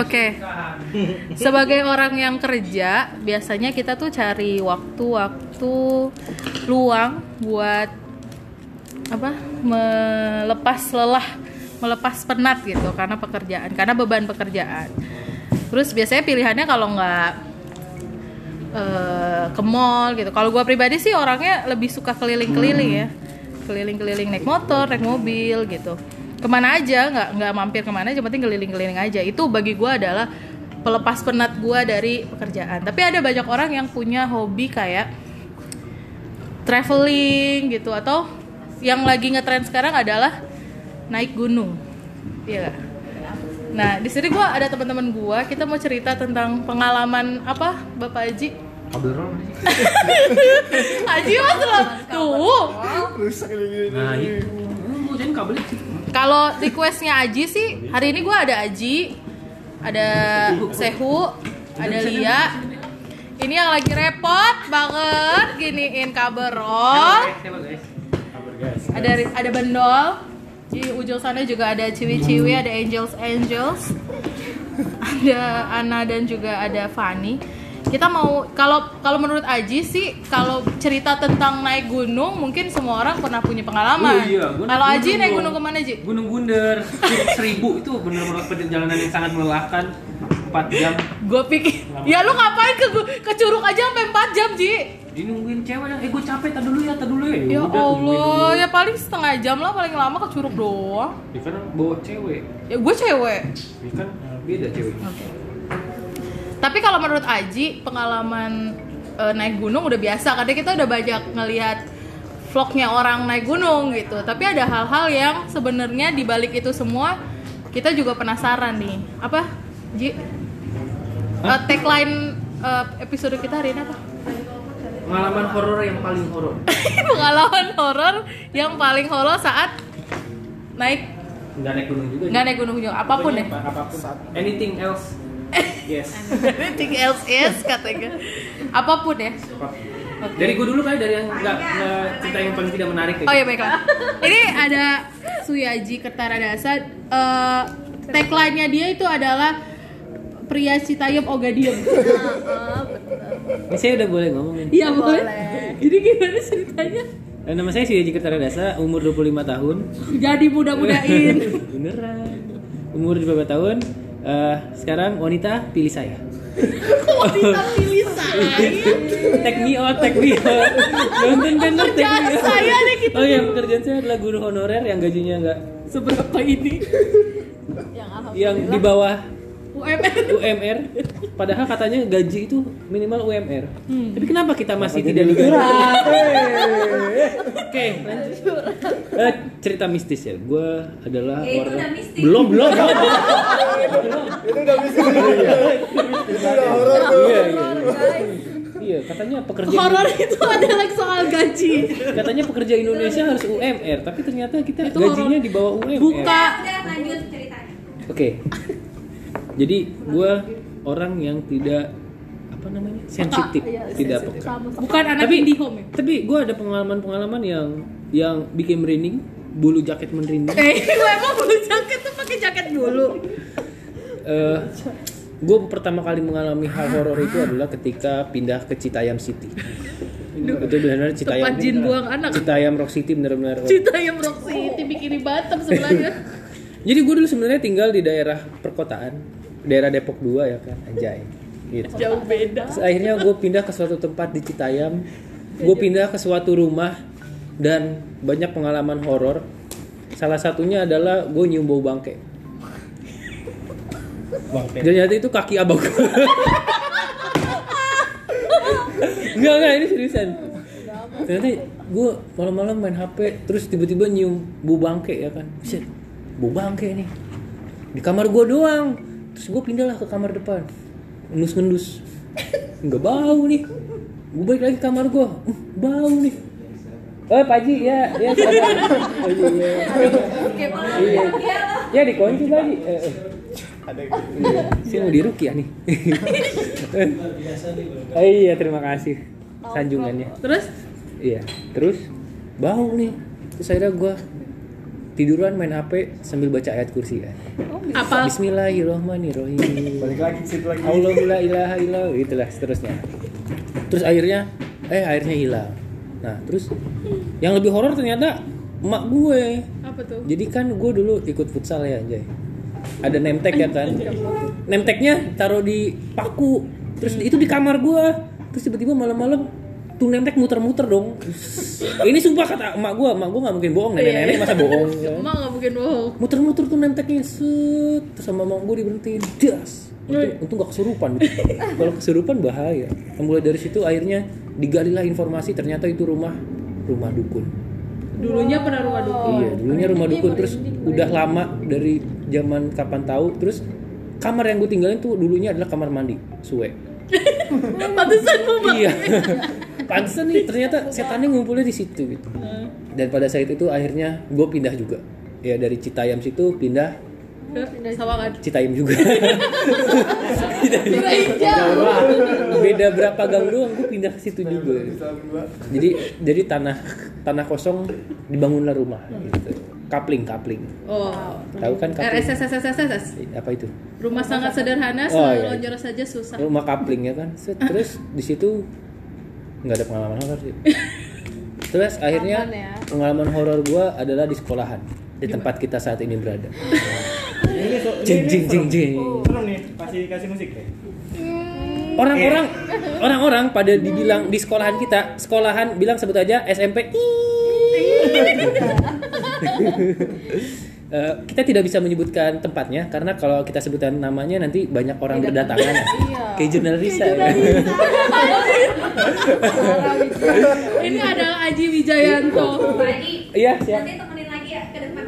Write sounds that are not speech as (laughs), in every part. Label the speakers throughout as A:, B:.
A: Oke. Sebagai orang yang kerja, biasanya kita tuh cari waktu-waktu luang buat apa? melepas lelah, melepas penat gitu karena pekerjaan, karena beban pekerjaan. Terus biasanya pilihannya kalau nggak eh, ke mall gitu. Kalau gua pribadi sih orangnya lebih suka keliling-keliling ya, keliling-keliling naik motor, naik mobil gitu. Ke mana aja, nggak nggak mampir ke mana aja, penting keliling-keliling aja. Itu bagi gua adalah pelepas penat gua dari pekerjaan. Tapi ada banyak orang yang punya hobi kayak traveling gitu atau yang lagi ngetrend sekarang adalah naik gunung. Iya. Nah, di sini gua ada teman-teman gua, kita mau cerita tentang pengalaman apa, Bapak Haji?
B: Kabel.
A: Haji (laughs) mas lo tuh.
C: Rusak ini.
B: Nah, itu. Mau jadi kabelnya sih.
A: Kalau requestnya Aji sih, hari ini gua ada Aji, ada Sehu, ada Lia. Ini yang lagi repot banget giniin
B: guys.
A: ada ada bendol di ujung sana juga ada ciwi-ciwi ada angels angels (laughs) ada Ana dan juga ada Fani kita mau kalau kalau menurut Aji sih kalau cerita tentang naik gunung mungkin semua orang pernah punya pengalaman.
B: Oh iya,
A: kalau Aji naik gunung ke mana Ji
B: Gunung Bunder (laughs) seribu itu bener-bener perjalanan yang sangat melelahkan. 4 jam.
A: Gue pikir ya lu ngapain ke ke curug aja sampai 4 jam Ji?
B: Di nungguin cewek eh gue capek tak dulu ya tak dulu ya.
A: Ya
B: udah, tungguin
A: Allah ya paling setengah jam lah paling lama ke curug doang.
B: Ya kan bawa cewek.
A: Ya gue cewek.
B: Ya kan beda cewek
A: Tapi kalau menurut Aji pengalaman eh, naik gunung udah biasa karena kita udah banyak ngelihat vlognya orang naik gunung gitu. Tapi ada hal-hal yang sebenarnya di balik itu semua kita juga penasaran nih. Apa? Ji? Eh, tagline eh, episode kita hari ini apa?
B: Pengalaman horor yang paling horor (laughs)
A: pengalaman horor yang paling horor saat naik
B: Nggak naik gunung juga
A: nggak naik gunung juga apa pun deh.
B: Pokoknya apa pun Anything else Yes (laughs)
A: Anything else is katanya. Apa pun ya.
B: Dari gue dulu kali dari yang nggak cerita yang paling tidak menarik ya.
A: Oh iya baiklah. Ini ada Suyaji Kertaradasa. Uh, tagline-nya dia itu adalah pria Citayam Oga Diem. (laughs)
B: Ini saya udah boleh ngomongin.
A: Iya boleh. Ini gimana ceritanya?
B: Eh, Nama saya Sidi Kertaradasa, umur 25 tahun.
A: Jadi muda-mudain. (laughs)
B: Beneran. Umur 25 tahun. Eh, sekarang wanita pilih saya.
A: Wanita pilih saya.
B: Take me out, take me out. Nonton kan take
A: Pekerjaan
B: me out.
A: saya nih gitu.
B: Oh iya, pekerjaan saya adalah guru honorer yang gajinya nggak
A: Seberapa ini?
B: yang di bawah
A: UMR.
B: UMR. Padahal katanya gaji itu minimal UMR.
A: Hmm.
B: Tapi kenapa kita masih tidak digaji? Oke, lanjut. Eh, cerita mistis ya. Gue adalah
D: Ya, itu
B: orang.
D: mistis.
B: Belum, belum. belum. (laughs)
C: Itu udah bisa. Itu udah horor tuh.
B: Iya, iya. Iya, katanya pekerja
A: Horor itu adalah soal gaji.
B: katanya pekerja Indonesia harus UMR, tapi ternyata kita
A: Itu
B: gajinya
A: horor.
B: di bawah UMR.
A: Buka.
D: Udah, lanjut ceritanya.
B: Oke. Jadi gue orang yang tidak apa namanya sensitif,
A: Iya,
B: tidak peka.
A: Bukan anak
B: Tapi
A: indie home ya?
B: tapi gue ada pengalaman-pengalaman yang yang bikin merinding, bulu jaket merinding.
A: Eh, (laughs) gue emang bulu jaket tuh pakai jaket bulu.
B: gue pertama kali mengalami hal horor itu adalah ketika pindah ke Citayam City. itu benar-benar Citayam.
A: Tempat jin buang anak.
B: Citayam Rock City benar-benar.
A: Citayam Rock City bikin di Batam sebelahnya. (laughs)
B: Jadi gue dulu sebenarnya tinggal di daerah perkotaan, daerah Depok 2 ya kan, anjay. Gitu.
A: Jauh beda.
B: Terus akhirnya gue pindah ke suatu tempat di Citayam, gue pindah ke suatu rumah dan banyak pengalaman horor. Salah satunya adalah gue nyium bau bangke. Dan ternyata itu kaki abang gue. enggak enggak ini seriusan. Ternyata gue malam-malam main HP terus tiba-tiba nyium bau bangke ya kan. Buset, bau bangke nih. Di kamar gue doang. Terus gue pindahlah ke kamar depan. Ngendus-ngendus. Enggak bau nih. Gue balik lagi ke kamar gue. "Uh, bau nih. Eh, Pak Haji, ya, ya, silakan. Pak Haji, ya. Iya.
D: lah.
B: Ya dikunci tadi. Eh, eh.
C: Ada
B: Saya mau dirukiah nih. oh iya, terima kasih sanjungannya.
A: Terus
B: Iya, terus bau nih. Terus akhirnya gue tiduran main HP sambil baca ayat kursi kan.
A: Apa?
B: Bismillahirrahmanirrahim.
C: Balik lagi situ lagi.
B: Allah la ilaha illallah itulah seterusnya. Terus akhirnya eh airnya hilang. Nah, terus yang lebih horor ternyata emak gue.
A: Apa tuh?
B: Jadi kan gue dulu ikut futsal ya, Jay. Ada nemtek ya kan. Nemteknya taruh di paku. Terus itu di kamar gue. Terus tiba-tiba malam-malam tuh nemtek muter-muter dong. Ini sumpah kata emak gue, emak gue nggak mungkin bohong, nenek-nenek masa bohong. (laughs) ya.
A: Emang nggak mungkin bohong.
B: Muter-muter tuh nemteknya set terus sama emak gue diberhentiin das. Untung, untung gak kesurupan. Kalau kesurupan bahaya. Mulai dari situ akhirnya digalilah informasi ternyata itu rumah rumah dukun.
A: Dulunya pernah rumah dukun.
B: Iya, dulunya rumah dukun terus udah lama dari zaman kapan tahu terus kamar yang gue tinggalin tuh dulunya adalah kamar mandi, suwe. (laughs)
A: Pantesan bang.
B: iya. (laughs) Pantesan nih ternyata setannya ngumpulnya di situ gitu. Dan pada saat itu akhirnya gue pindah juga. Ya dari Citayam situ pindah. Citayam juga. (laughs) Beda berapa gang doang gue pindah ke situ juga. Jadi jadi tanah tanah kosong dibangunlah rumah gitu. Kapling, kapling.
A: Oh.
B: Tahu kan kapling?
A: RSSSSSS.
B: Apa itu?
A: Rumah sangat sederhana,
B: Oh,
A: selalu
B: iya.
A: lonjor saja susah.
B: rumah kapling ya kan terus di situ nggak ada pengalaman horor sih. (laughs) Terus akhirnya
E: Aman ya.
B: pengalaman horor gua adalah di sekolahan di tempat kita saat ini berada.
C: Ini so,
B: Jing, jing, jing, jing.
C: Serem nih, kasih kasih musik deh.
B: orang-orang orang-orang pada dibilang di sekolahan kita sekolahan bilang sebut aja SMP (laughs) Eh, kita tidak bisa menyebutkan tempatnya karena kalau kita sebutkan namanya nanti banyak orang berdatangan kayak jurnalis ya.
A: Ini adalah Aji Wijayanto.
D: Haji,
B: Iya, siap.
D: nanti temenin lagi ya ke depan.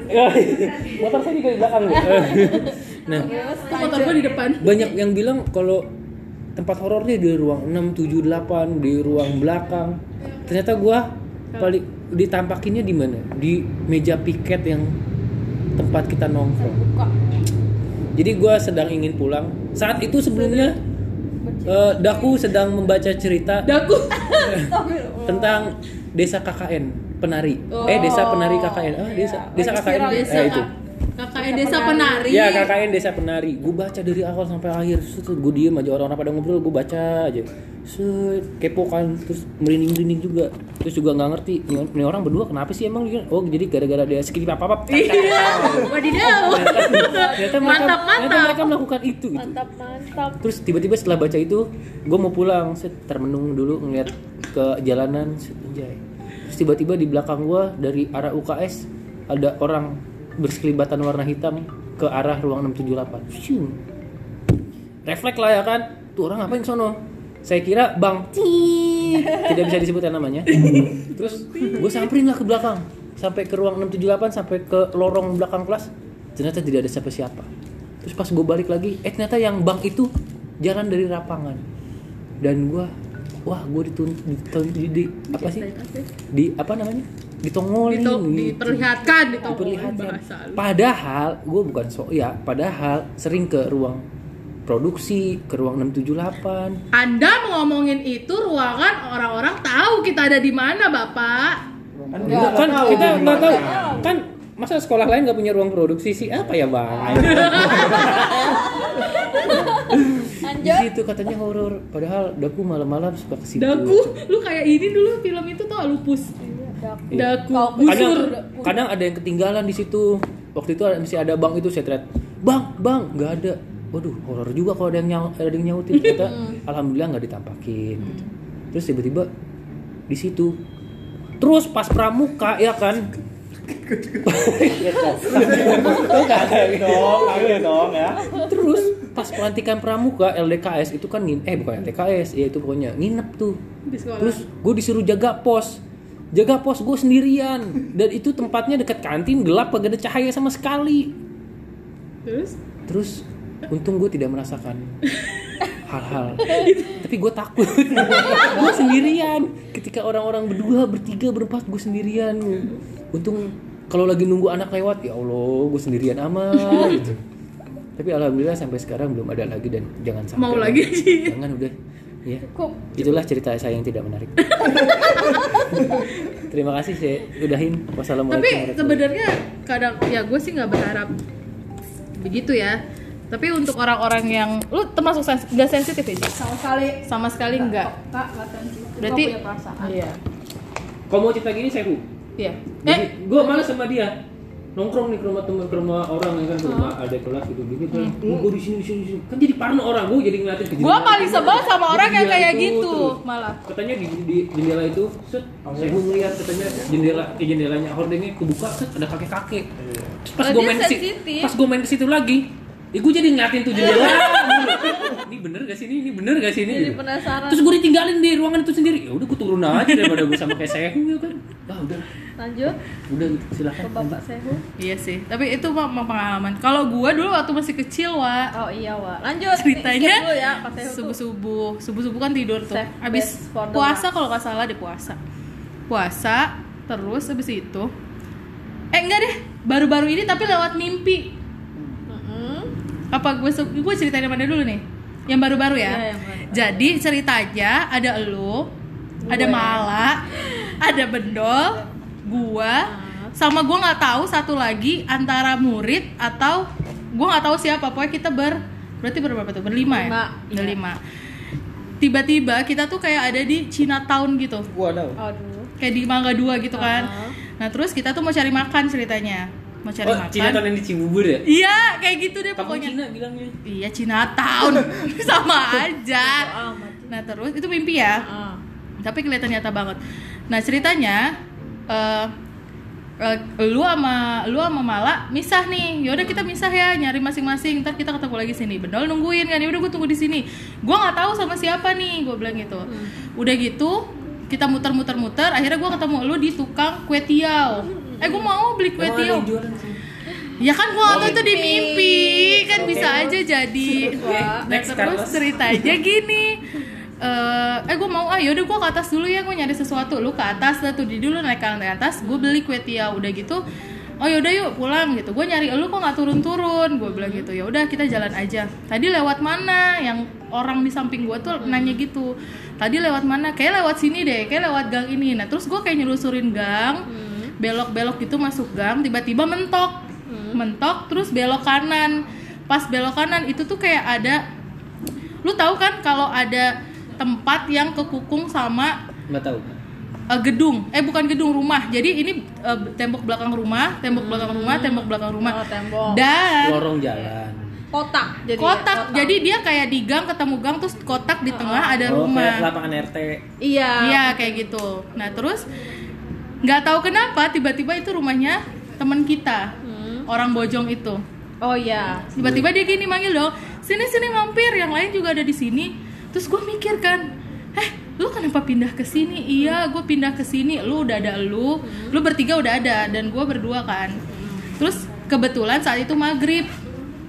B: motor saya juga di belakang nih. nah,
A: motor gua di depan.
B: banyak yang bilang kalau tempat horornya di ruang 6, 7, 8, di ruang belakang. Ternyata gua paling ditampakinnya di mana? Di meja piket yang tempat kita nongkrong. Jadi gua sedang ingin pulang. Saat itu sebelumnya eh, Daku sedang membaca cerita
A: Daku. (laughs)
B: tentang desa KKN penari.
A: Oh.
B: Eh desa penari KKN. Ah, desa desa KKN.
E: viral
A: Desa
B: Eh, itu.
A: KKN Desa Penari.
B: Ya KKN Desa Penari. Gue baca dari awal sampai akhir. Gue diem aja orang-orang pada ngobrol, gue baca aja. Set, kepo kan, terus merinding-merinding juga. Terus juga nggak ngerti, ini orang berdua kenapa sih emang? Oh jadi gara-gara dia skip apa apa.
A: Iya. Wadidaw.
B: Ternyata mereka,
A: Mantap,
B: ternyata
A: mantap.
B: mereka melakukan itu. Gitu.
E: Mantap, mantap.
B: Terus tiba-tiba setelah baca itu, gue mau pulang, set, termenung dulu ngeliat ke jalanan, set, anjay. Terus tiba-tiba di belakang gue dari arah UKS ada orang bersekelibatan warna hitam ke arah ruang 678. Shung. Refleks lah ya kan, tuh orang ngapain sono? Saya kira bang, tidak bisa disebutkan namanya. Terus gue samperin lah ke belakang, sampai ke ruang 678 sampai ke lorong belakang kelas. Ternyata tidak ada siapa-siapa. Terus pas gue balik lagi, eh ternyata yang bank itu jalan dari lapangan. Dan gue, wah gue ditun, ditun, di, di- apa sih? Di apa namanya? Ditongolin.
A: Dito-
B: gitu.
A: diperlihatkan, ditongolin
B: Diperlihatkan.
A: bahasa lu.
B: Padahal gue bukan so ya, padahal sering ke ruang produksi, ke ruang 678.
A: Anda ngomongin itu ruangan orang-orang tahu kita ada di mana, Bapak.
B: Enggak, kan kita nggak tahu. Kan masa sekolah lain nggak punya ruang produksi sih apa ya bang? (laughs) Di situ katanya horor. Padahal Daku malam-malam suka ke situ.
A: Daku, lu kayak ini dulu film itu tuh lupus.
B: Iya.
A: Daku,
B: Kadang, ada yang ketinggalan di situ. Waktu itu ada- masih ada bang itu saya teriak, bang, bang, nggak ada. Waduh, horor juga kalau ada yang nyau, ada yang nyautin. Ternyata, (laughs) alhamdulillah nggak ditampakin. Gitu. Terus tiba-tiba di situ. Terus pas pramuka ya kan. Terus pas pelantikan pramuka LDKS itu kan ngin eh bukan LDKS ya itu pokoknya nginep tuh. Terus gue disuruh jaga pos. Jaga pos gue sendirian dan itu tempatnya dekat kantin gelap kagak ada cahaya sama sekali.
A: Terus
B: Terus untung gue tidak merasakan (laughs) hal-hal. Tapi gue takut. (laughs) gue sendirian. Ketika orang-orang berdua, bertiga, berempat, gue sendirian. Untung kalau lagi nunggu anak lewat, ya Allah, gue sendirian amat. gitu. (laughs) Tapi alhamdulillah sampai sekarang belum ada lagi dan jangan sampai.
A: Mau lagi.
B: Jangan udah. Ya. Itulah cerita saya yang tidak menarik. (laughs) terima kasih sih udahin. Wassalamualaikum
A: tapi sebenarnya kadang ya gue sih nggak berharap begitu ya. Tapi untuk orang-orang yang lu termasuk sens nggak sensitif ya
E: sama sekali.
A: Sama sekali nggak.
E: kak nggak sensitif.
A: Berarti
E: Nggak punya perasaan.
A: Iya.
B: Kalau mau cerita gini saya
A: iya. Eh
B: gue malas sama dia nongkrong nih ke rumah temen ke rumah orang ya kan? Ke rumah ada kelas gitu gini kan gue di sini di sini di sini. Kan jadi parno orang gue jadi ngeliatin ke
A: gue paling sebel sama orang yang
B: Jendela
A: kayak
B: itu
A: gitu
B: terus.
A: malah.
B: Katanya di, di jendela itu set saya gue ngeliat katanya jendela di jendelanya hordengnya kebuka set ada kakek kakek pas
E: Oh,
B: gue main ke situ
E: sensitif.
B: pas gue main ke situ lagi ya gue jadi ngeliatin tuh jendela (laughs) ini bener gak sih? Ini ini bener gak sih ini?
E: Jadi penasaran.
B: Terus gue ditinggalin di ruangan itu sendiri. Ya udah gue turun aja daripada gue sama kayak sehu ya kan? Ah udah.
E: Lanjut.
B: Udah silakan.
E: Ke bapak Sehu.
A: Iya sih. Tapi itu mah mah pengalaman. Kalau gue dulu waktu masih kecil wa
E: oh iya wa lanjut.
A: Ceritanya
E: ya
A: subuh subuh subuh subuh kan tidur tuh. Abis puasa kalau nggak salah di puasa. Puasa terus abis itu. Eh enggak deh. Baru-baru ini tapi lewat mimpi. Apa gue gue ceritain yang mana dulu nih. Yang baru-baru ya.
E: Iya, yang baru.
A: jadi ceritanya ada elu ada mala ada bendol gua sama gua nggak tahu satu lagi antara murid atau gua nggak tahu siapa pokoknya kita ber berarti berapa tuh? Berlima ya?
E: Lima, iya.
A: berlima tiba-tiba kita tuh kayak ada di Chinatown gitu.
B: Gua ada
E: aduh.
A: Kayak di Mangga Dua gitu kan.
E: Ah.
A: nah terus kita tuh mau cari makan ceritanya mau cari
B: oh
A: makan
B: Cina tahun yang di Cibubur ya
A: iya kayak gitu deh
B: kamu
A: pokoknya
B: Cina bilangnya
A: Iya Chinatown (laughs) sama aja. Nah terus itu mimpi ya,
E: ah.
A: tapi kelihatan nyata banget. Nah ceritanya eh eh, lu sama lu sama Mala misah nih. Yaudah kita misah ya, nyari masing-masing. Ntar kita ketemu lagi sini. Bendol nungguin kan. Yaudah gue tunggu di sini. Gue nggak tahu sama siapa nih. Gue bilang gitu. Udah gitu kita muter-muter-muter. Akhirnya gue ketemu lu di tukang kue tiaw. Eh gue mau beli kue tiaw. Ya kan gua waktu itu di
E: mimpi.
A: kan bisa aja jadi. Nah
B: Next,
A: terus
B: Carlos.
A: ceritanya gini. Eh, eh gue mau ah yaudah gue ke atas dulu ya gue nyari sesuatu. Lu ke atas lah tuh di dulu naik ke lantai atas gue beli kue tiaw. Udah gitu oh yaudah yuk pulang gitu. Gue nyari lu kok nggak turun-turun? Gue bilang gitu ya udah kita jalan aja. Tadi lewat mana? Yang orang di samping gue tuh nanya gitu. Tadi lewat mana? Kayak lewat sini deh kayak lewat gang ini. Nah terus gue kayak nyelusurin gang belok-belok gitu masuk gang tiba-tiba mentok. Mentok terus belok kanan. Pas belok kanan itu tuh kayak ada lu tahu kan kalau ada tempat yang kekukung sama
B: nggak tahu.
A: eh, gedung. Eh bukan gedung rumah. Jadi ini eh, tembok belakang rumah tembok belakang rumah tembok belakang rumah.
E: Oh, tembok.
A: dan
B: lorong jalan.
E: Kotak jadi
A: kotak. jadi dia kayak di gang ketemu gang terus kotak di tengah ada
B: oh, kayak
A: rumah.
B: lapangan RT
E: iya
A: Iya kayak gitu. Nah terus nggak tahu kenapa tiba-tiba itu rumahnya teman kita
E: Hmm.
A: orang Bojong itu.
E: oh iya
A: Tiba-tiba dia gini manggil dong, sini sini mampir, yang lain juga ada di sini. Terus gue mikir kan, eh lu kenapa pindah ke sini? Iya, gue pindah ke sini. Lu udah ada lu, lu bertiga udah ada dan gue berdua kan. Terus kebetulan saat itu maghrib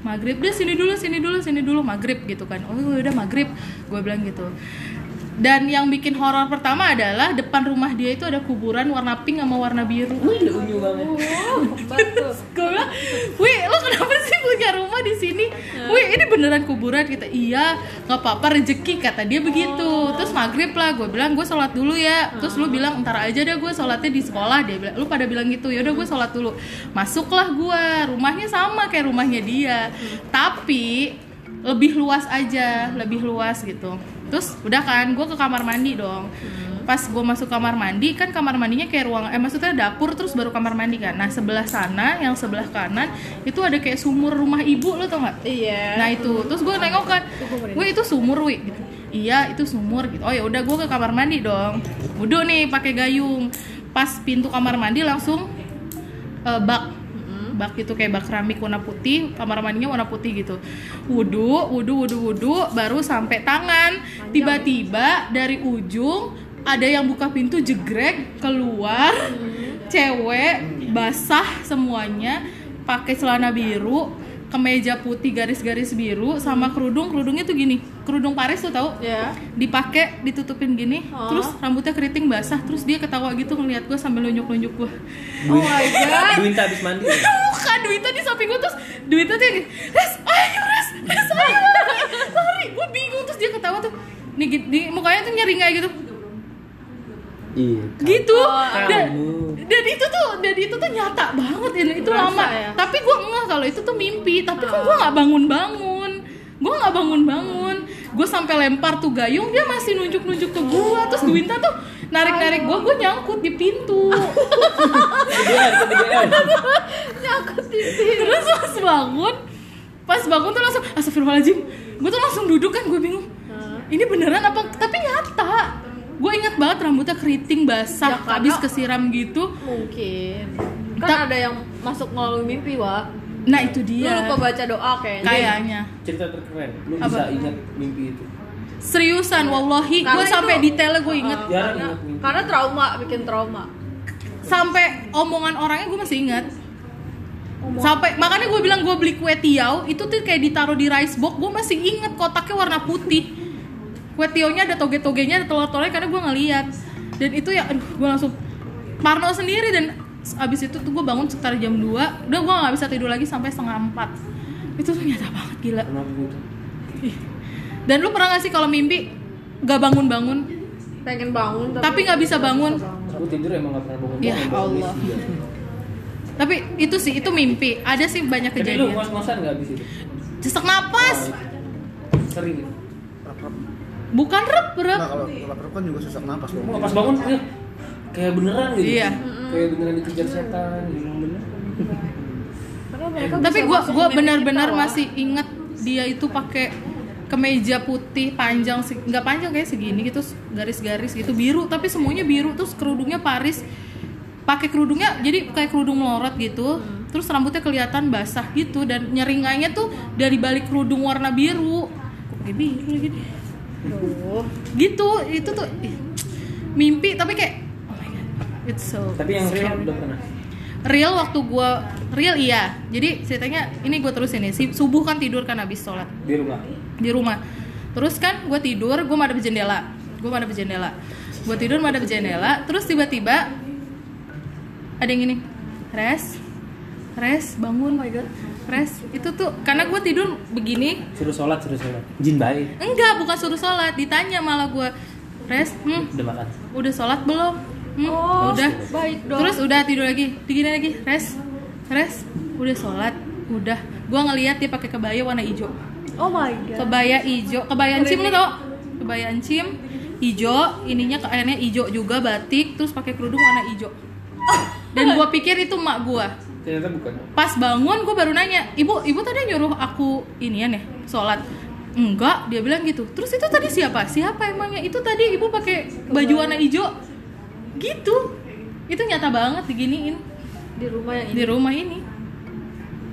A: maghrib deh sini dulu sini dulu sini dulu maghrib gitu kan oh udah maghrib gue bilang gitu dan yang bikin horor pertama adalah depan rumah dia itu ada kuburan warna pink sama warna biru
B: wih udah unyu banget (laughs)
A: gue bilang, wih lo kenapa sih punya rumah di sini? Wih ini beneran kuburan kita. Iya, nggak apa-apa rezeki kata dia begitu. Terus maghrib lah, gue bilang gue sholat dulu ya. Terus lu bilang ntar aja deh gue sholatnya di sekolah. Dia bilang, lu pada bilang gitu. Ya udah gue sholat dulu. Masuklah gue, rumahnya sama kayak rumahnya dia, tapi lebih luas aja, lebih luas gitu. Terus udah kan, gue ke kamar mandi dong. Pas gue masuk kamar mandi kan kamar mandinya kayak ruang eh maksudnya dapur terus baru kamar mandi kan. Nah sebelah sana yang sebelah kanan itu ada kayak sumur rumah ibu lo tau nggak?
E: Iya.
A: Nah itu. Terus gue nengok kan gue itu sumur wi. Gitu. iya itu sumur. Gitu. Oh ya udah gue ke kamar mandi dong. Wudhu nih pakai gayung. Pas pintu kamar mandi langsung eh, bak bak itu kayak bak keramik warna putih kamar mandinya warna putih gitu. Wudhu wudhu wudhu wudhu baru sampai tangan. Tiba-tiba dari ujung ada yang buka pintu jegrek keluar cewek basah semuanya pakai celana biru kemeja putih garis-garis biru sama kerudung. Kerudungnya tuh gini kerudung Paris tuh tau?
E: Ya
A: dipakai ditutupin gini
E: Oh.
A: terus rambutnya keriting basah terus dia ketawa gitu ngeliat gue sambil nunjuk-nunjuk gue
E: oh my (laughs) god.
B: Duinta habis mandi.
A: Bukan duitnya di samping gue terus duitnya tuh res ayo res res ayo. (laughs) Lari gue bingung terus dia ketawa tuh. Nih di, di mukanya tuh nyering kayak gitu?
B: Iya.
A: gitu.
E: Oh,
A: dan dan itu tuh dan itu tuh nyata banget ini itu
E: Berasa
A: lama.
E: ya?
A: tapi gue enggak kalau itu tuh mimpi. Tapi kan gue nggak bangun bangun gue nggak bangun bangun sampai lempar tuh gayung dia masih nunjuk nunjuk ke gue terus Dwinta tuh narik narik gue gue nyangkut di pintu.
E: Nyangkut di
A: terus pas bangun pas bangun tuh langsung astagfirullahaladzim gue tuh langsung duduk kan gue bingung ini beneran apa tapi nyata gue ingat banget rambutnya keriting basah
E: Ya,
A: habis kesiram gitu
E: Mungkin.
A: Ta-
E: Kan ada yang masuk melalui mimpi, Wak.
A: Nah itu
E: Lu
A: dia
E: lupa baca doa kayaknya.
A: kayaknya
B: Cerita terkeren. Lu
A: Apa?
B: bisa ingat mimpi itu.
A: seriusan wallahi gue sampai detailnya gue inget
E: Uh, karena, karena trauma, bikin trauma.
A: sampai omongan orangnya gue masih ingat sampai makanya gue bilang gue beli kue tiaw itu tuh kayak ditaruh di rice box gue masih inget kotaknya warna putih kue tiawnya ada toge-togenya ada telur-telurnya karena gue ngeliat dan itu ya aduh gue langsung parno sendiri dan abis itu tuh gue bangun sekitar jam 2 udah gue nggak bisa tidur lagi sampai setengah empat itu tuh nyata banget gila
B: Kenapa
A: dan lu pernah gak sih kalau mimpi gak bangun-bangun
E: Pengen bangun
A: tapi nggak bisa bangun
B: Aku tidur emang gak pernah bangun.
A: Ya Allah. tapi itu sih itu mimpi ada sih banyak
B: Tapi lu
A: kejadian
B: ngos-ngosan gak abis itu?
A: sesak napas
B: Sering gitu.
C: Rap-rap.
A: bukan rep rep
C: Nah, kalau rap-rap kan juga susah napas loh.
B: Pas bangun ya, kayak beneran gitu.
A: Iya.
B: Kayak beneran dikejar setan gitu. Bener.
A: Tapi gua gua benar-benar masih inget dia itu pakai kemeja putih panjang nggak panjang kayak segini gitu garis-garis gitu biru. Tapi semuanya biru terus kerudungnya Paris. Pakai kerudungnya jadi kayak kerudung melorot gitu. Terus rambutnya kelihatan basah gitu dan nyeringanya tuh dari balik kerudung warna biru. Kok kayak biru lagi? Gitu itu tuh mimpi. Tapi kayak it's so
B: Tapi yang real udah pernah.
A: real waktu gua real iya. Jadi ceritanya ini gue terus ini si subuh kan tidur kan habis sholat.
B: Di rumah.
A: di rumah. Terus kan gue tidur gue madep jendela. Gue madep jendela. Gue tidur madep jendela. Terus tiba-tiba ada yang gini res res bangun my god. Res itu tuh karena gue tidur begini.
B: Suruh sholat, suruh sholat. Jin baik.
A: enggak bukan suruh sholat. Ditanya malah gue res hmm,
B: Udah makan.
A: udah sholat belum Hmm,
E: Oh,
A: udah.
E: baik dong.
A: terus udah tidur lagi. Begini lagi. Res. Res. Udah sholat. Udah. Gue ngeliat dia pakai kebaya warna hijau.
E: Oh my god.
A: kebaya hijau. Kebaya encim lo tau? Kebaya encim hijau. Ininya kayaknya hijau juga. Batik. Terus pakai kerudung warna hijau. Dan gue pikir itu mak gue
B: Ternyata bukan.
A: pas bangun gue baru nanya ibu ibu tadi nyuruh aku inian ya sholat? Enggak. Dia bilang gitu. Terus itu tadi siapa? Siapa emangnya? Itu tadi ibu pakai baju warna hijau gitu itu nyata banget diginiin
E: Di rumah yang ini.
A: di rumah ini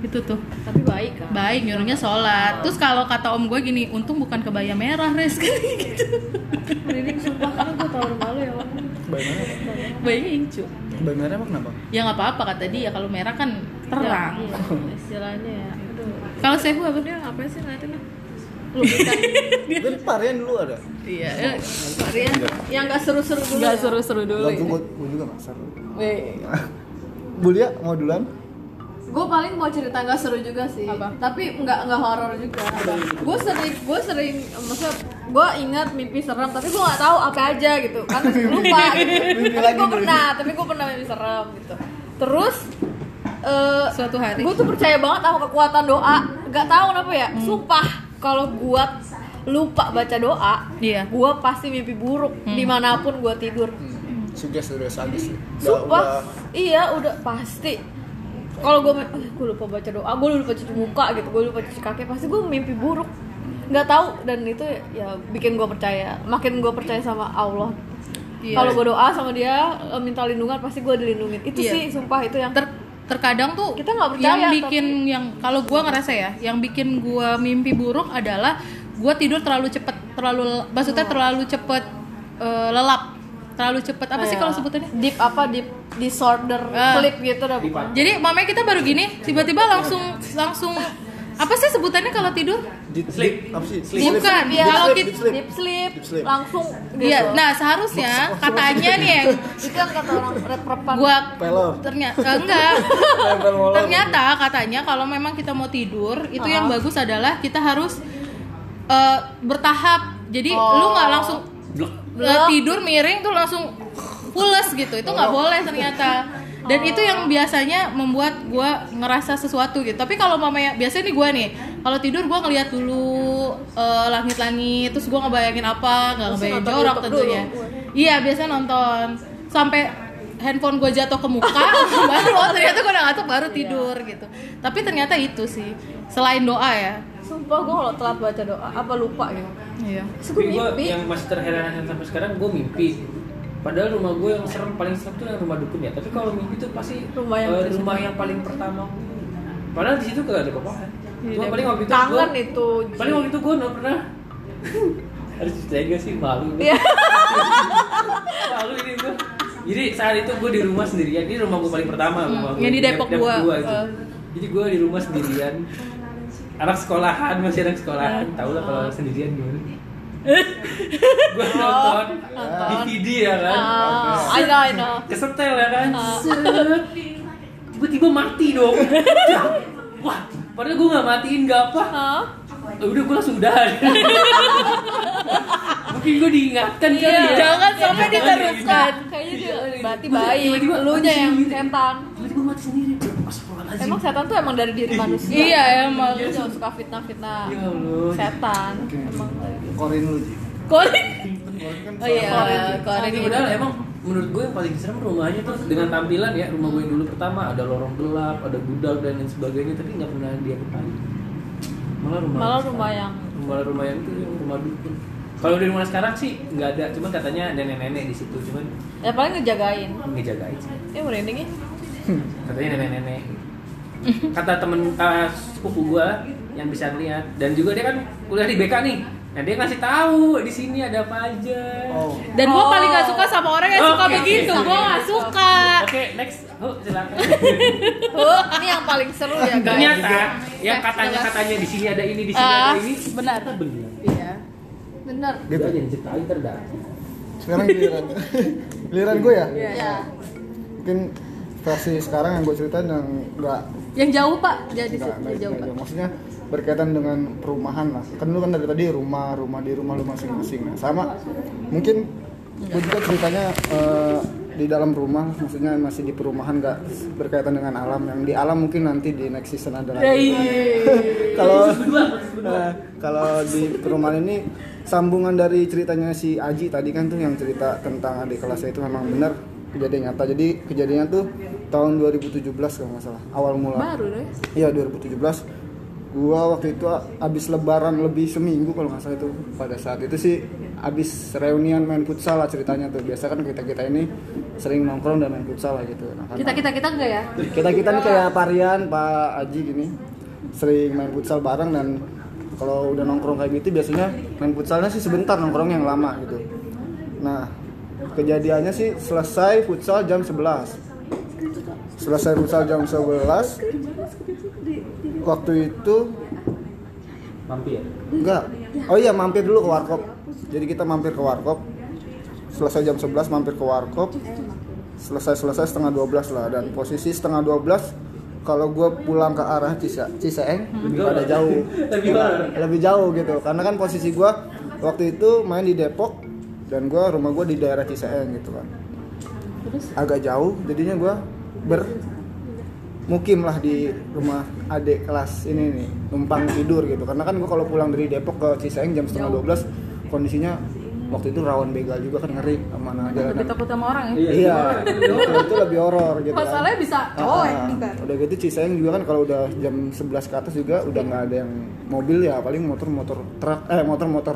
A: itu tuh
E: Tapi baik kan.
A: baik nyuruhnya sholat terus kalau kata om gue gini untung bukan kebaya merah res (laughs) gitu
E: Merinding sumpah karena gue tau rumah lu ya.
C: Bayangnya apa?
A: bayangnya incu
C: Bayangnya emang kenapa?
A: ya nggak apa-apa kata dia kalau merah kan terang
E: Ya, iya, istilahnya ya. Aduh.
A: kalau sehu apa
E: Dia ngapain sih ngeliatin lu? Lu bukan
C: Kan varian dulu ada.
A: iya
E: Marian yang gak seru-seru dulu
A: nggak
E: ya?
A: seru-seru dulu ini.
C: gue gue juga nggak seru.
A: Weh. (laughs)
C: Bulia mau duluan?
E: Gue paling mau cerita gak seru juga sih
A: Apa?
E: Tapi nggak nggak horor juga Gue sering, gue sering Maksudnya gue ingat mimpi serem Tapi gue gak tahu apa aja gitu Kan lupa gitu.
C: Mimpi
E: Tapi
C: lagi
E: gue pernah Tapi gue pernah mimpi serem gitu Terus eh
A: suatu hari
E: gue tuh percaya banget sama kekuatan doa Gak tahu kenapa ya Sumpah Kalau gue lupa baca doa
A: Iya.
E: Gue pasti mimpi buruk Di mana pun gue tidur
C: Suges udah sadis sih.
E: Sumpah,
C: udah-
E: iya udah pasti. Kalau gue, gue lupa baca doa, gue lupa cuci muka gitu, gue lupa cuci kaki, pasti gue mimpi buruk. Nggak tahu dan itu ya bikin gue percaya, makin gue percaya sama Allah.
A: Iya.
E: Kalau gue doa sama dia eh, minta lindungan, pasti gue dilindungin. Itu
A: Iya.
E: sih sumpah itu yang
A: Ter- terkadang tuh
E: Kita nggak percaya,
A: yang bikin yang kalau gua ngerasa ya yang bikin gua mimpi buruk adalah gua tidur terlalu cepet terlalu maksudnya terlalu cepet eh, lelap. Terlalu cepet. Apa sih
E: Kayak
A: kalau sebutannya?
E: Deep apa? Deep disorder sleep gitu dah
A: jadi mamanya kita baru gini tiba-tiba langsung langsung apa sih sebutannya kalau tidur
C: Deep sleep. Apa sih?
A: Bukan,
E: ya,
A: kalau
C: deep
A: kita-
C: sleep.
E: Deep sleep,
C: Deep sleep.
E: langsung gitu.
A: Iya, nah seharusnya katanya nih yang
E: itu yang kata orang rep-repan.
A: gua
C: Pelor.
A: ternyata enggak (laughs)
C: Tempel molor.
A: ternyata katanya kalau memang kita mau tidur itu yang bagus adalah kita harus eh, bertahap jadi
E: Oh.
A: lu nggak langsung
B: Blok.
A: eh, tidur miring tuh langsung fules gitu itu nggak boleh ternyata dan itu yang biasanya membuat gue ngerasa sesuatu gitu. Tapi kalau mamanya biasanya nih gue nih kalau tidur gue ngeliat dulu eh, langit-langit terus gue ngebayangin apa nggak ngebayangin jorok tentunya. iya biasa nonton. Sampai handphone gue jatuh ke muka (laughs) baru oh ternyata gue udah ngantuk baru tidur gitu. Tapi ternyata itu sih selain doa ya.
E: Sumpah gue kalau telat baca doa apa lupa gitu
A: iya.
B: Tapi gue yang masih terheran-heran sampai sekarang gue mimpi. Padahal rumah gue yang serem paling serem tuh yang rumah dukun ya. Tapi kalau mimpi tuh pasti
E: Rumah yang terserem.
B: rumah yang paling pertama. Padahal di situ gak ada apa-apa.
A: Iya,
B: Gue paling waktu itu gua,
E: itu
B: paling waktu itu gue nggak pernah. (laughs) Harus ceritain gak sih malu.
E: Iya. (laughs)
B: malu ini gue. Jadi saat itu gue di rumah sendirian. Ini rumah gue paling pertama.
A: Hmm,
B: Rumah gua
A: yang di Depok gua.
B: itu.
A: Eh.
B: Jadi gue di rumah sendirian. Anak sekolahan masih anak sekolahan. Tahu lah kalau sendirian gimana. Gue nonton DVD ya kan.
E: Ah, I know, I know.
B: kesetel ya kan. Set. tiba-tiba mati dong wah padahal gue nggak matiin nggak apa
E: Hah?
B: Ya udah gue langsung udahan mungkin gue diingatkan kali
E: Iya.
B: ya
A: Jangan sampai
B: Jangan
A: diteruskan.
E: Kayaknya dia
B: Iya,
E: berarti
B: tiba-
E: baik.
B: tiba-tiba
E: Lu nya yang setan.
B: tiba-tiba mati sendiri.
E: Emang setan tuh emang dari diri manusia.
A: Iya, emang.
E: Lu jangan suka fitnah-fitnah
B: Ya
E: setan. Emang
C: Korin lu Ji.
A: Korin
C: Korin kan
A: oh iya. Korin itu.
B: padahal emang menurut gue yang paling serem rumahnya tuh dengan tampilan ya rumah gue yang dulu pertama ada lorong gelap, ada gudang dan lain sebagainya tapi nggak pernah dia kepain. Malah rumah
E: malah rumah yang
B: malah rumah yang itu yang rumah dukun. Kalau di rumah sekarang sih nggak ada, cuman katanya nenek-nenek di situ, cuman
E: ya paling ngejagain.
B: ngejagain sih.
E: Eh merinding ya.
B: Katanya nenek-nenek. Kata temen uh, sepupu gua yang bisa lihat dan juga dia kan kuliah di BK nih. Nah dia ngasih tahu di sini ada apa aja.
C: Oh.
A: Dan gue
E: Oh.
A: paling gak suka sama orang yang suka
B: Oke,
A: begitu.
B: oke.
A: Gue gak suka.
B: Oke, next. Oh, silakan. (laughs)
E: Huh, ini yang paling seru ya guys.
B: Ternyata yang
A: Eh,
B: katanya
A: jelas.
B: katanya di sini ada ini, di sini
A: Ah,
B: ada ini.
A: benar.
B: Ternyata benar.
A: Iya. Benar.
C: Gitu.
B: Udah aja diceritain terdah.
C: Sekarang giliran. (laughs) giliran gue ya?
A: Iya.
C: Mungkin versi sekarang yang gue ceritain yang enggak
A: Yang jauh pak, jadi
C: enggak, enggak,
A: jauh pak.
C: jauh. Maksudnya berkaitan dengan perumahan lah. Kan lu kan dari tadi rumah, rumah di rumah lu masing-masing. Nah, sama mungkin gue juga ceritanya eh, di dalam rumah, maksudnya masih di perumahan nggak berkaitan dengan alam. Yang di alam mungkin nanti di next season ada lagi. (laughs) kalau eh, kalau di perumahan ini sambungan dari ceritanya si Aji tadi kan tuh yang cerita tentang adik kelasnya itu memang benar kejadian nyata jadi kejadiannya tuh tahun 2017 kalau nggak salah awal mula
A: Baru deh.
C: Iya 2017 gua waktu itu abis lebaran lebih seminggu kalau nggak salah itu. Pada saat itu sih abis reunian main futsal lah ceritanya tuh. Biasa kan kita kita ini sering nongkrong dan main futsal lah gitu. Nah, karena-
A: Kita kita kita enggak ya?
C: kita kita nih kayak Parian Pak Aji gini sering main futsal bareng dan kalau udah nongkrong kayak gitu biasanya main futsalnya sih sebentar nongkrong yang lama gitu. Nah kejadiannya sih selesai futsal jam 11 selesai futsal jam 11 waktu itu
B: Mampir.
C: enggak. Oh iya mampir dulu ke warkop. Jadi kita mampir ke warkop. Selesai jam 11 mampir ke warkop. Selesai selesai setengah 12 lah. Dan posisi setengah 12 kalau gue pulang ke arah Cisa, Ciseeng ada jauh. (laughs)
B: Lebih horor.
C: lebih jauh gitu. Karena kan posisi gue waktu itu main di Depok dan gue rumah gue di daerah Ciseeng gitu kan. Agak jauh jadinya gue ber mukim lah di rumah adik kelas ini nih numpang tidur gitu. Karena kan gue kalau pulang dari Depok ke Ciseeng jam setengah 12 kondisinya waktu itu rawan begal juga kan ngeri mana
A: Lebih
C: jalanan
A: takut sama orang ya.
C: iya itu, itu lebih horor gitu kan.
A: Masalahnya bisa cowok
C: Ah,
A: ntar.
C: udah gitu Ciseeng juga kan kalau udah jam 11 ke atas juga udah nggak ada yang mobil ya paling motor-motor truk eh motor-motor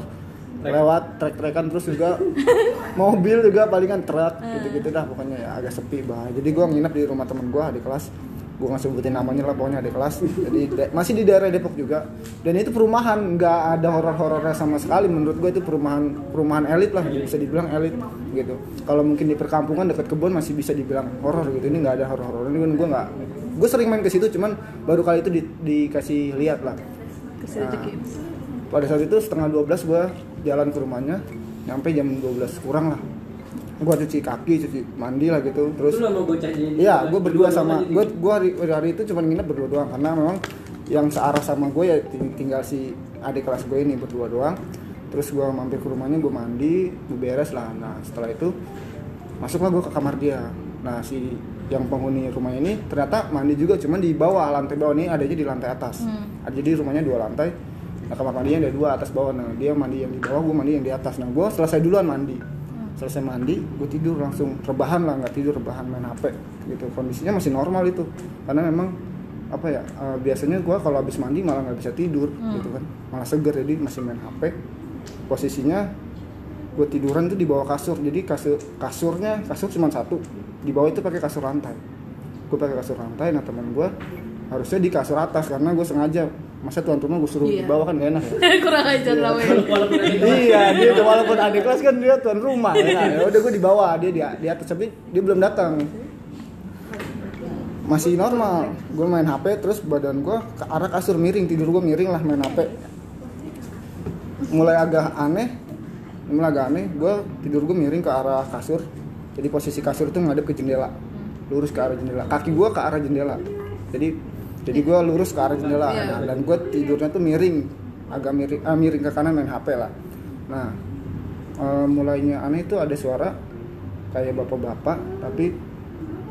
C: lewat trek-trekan terus juga (laughs) mobil juga palingan truk gitu-gitu dah pokoknya ya agak sepi bah. Jadi gua nginep di rumah temen gua di kelas gua nggak sebutin namanya lah pokoknya di kelas. Jadi masih di daerah Depok juga. Dan itu perumahan nggak ada horor-horornya sama sekali. Menurut gua itu perumahan perumahan elit lah bisa dibilang elit gitu. Kalau mungkin di perkampungan dekat kebun masih bisa dibilang horor gitu. Ini nggak ada horor-horor. Ini kan gua nggak gue sering main ke situ cuman baru kali itu di- dikasih lihat lah.
A: Rezeki.
C: pada saat itu setengah 12 gua jalan ke rumahnya nyampe jam 12 kurang lah gua cuci kaki cuci mandi lah gitu. Terus
B: mau bocah
C: iya gue berdua sama gue gue hari, hari itu cuma nginep berdua doang. Karena memang yang searah sama gue ya ting- tinggal si adik kelas gue ini berdua doang. Terus gue mampir ke rumahnya gue mandi gue beres lah. Nah setelah itu masuklah gue ke kamar dia. Nah si yang penghuni rumah ini ternyata mandi juga cuman di bawah lantai bawah. Ini adanya di lantai atas.
A: Hmm.
C: Ada- jadi rumahnya dua lantai. Nah kamar mandinya ada dua atas bawah. Nah dia mandi yang di bawah gue mandi yang di atas. Nah gue selesai duluan mandi selesai mandi gue tidur langsung. Rebahan lah nggak tidur rebahan main hp gitu. Kondisinya masih normal itu. Karena memang apa ya eh, biasanya gue kalau habis mandi malah nggak bisa tidur gitu kan. Malah seger jadi masih main hp posisinya gue tiduran tuh di bawah kasur. Jadi kasur kasurnya kasur cuma satu. Di bawah itu pakai kasur lantai gue pakai kasur lantai nah teman gue harusnya di kasur atas karena gue sengaja. Masa tuan rumah gue suruh di
A: Iya.
C: bawah kan gak enak ya? (laughs)
A: Kurang ajar namanya.
B: Walaupun ada
C: iya dia tuh walaupun adik kelas kan dia tuan rumah ya ya (laughs) udah gue di bawah dia di, di atas tapi dia belum datang. Masih normal. Gue main hp terus badan gue ke arah kasur miring tidur gue miring lah main hp mulai agak aneh mulai agak aneh gue tidur gue miring ke arah kasur. Jadi posisi kasur itu ngadep ke jendela lurus ke arah jendela. Kaki gue ke arah jendela. Jadi jadi gue lurus ke arah jendela. Nah, dan gue tidurnya tuh miring. Agak miring ah, miring ke kanan main hp lah. Nah eh, mulainya aneh itu ada suara kayak bapak-bapak tapi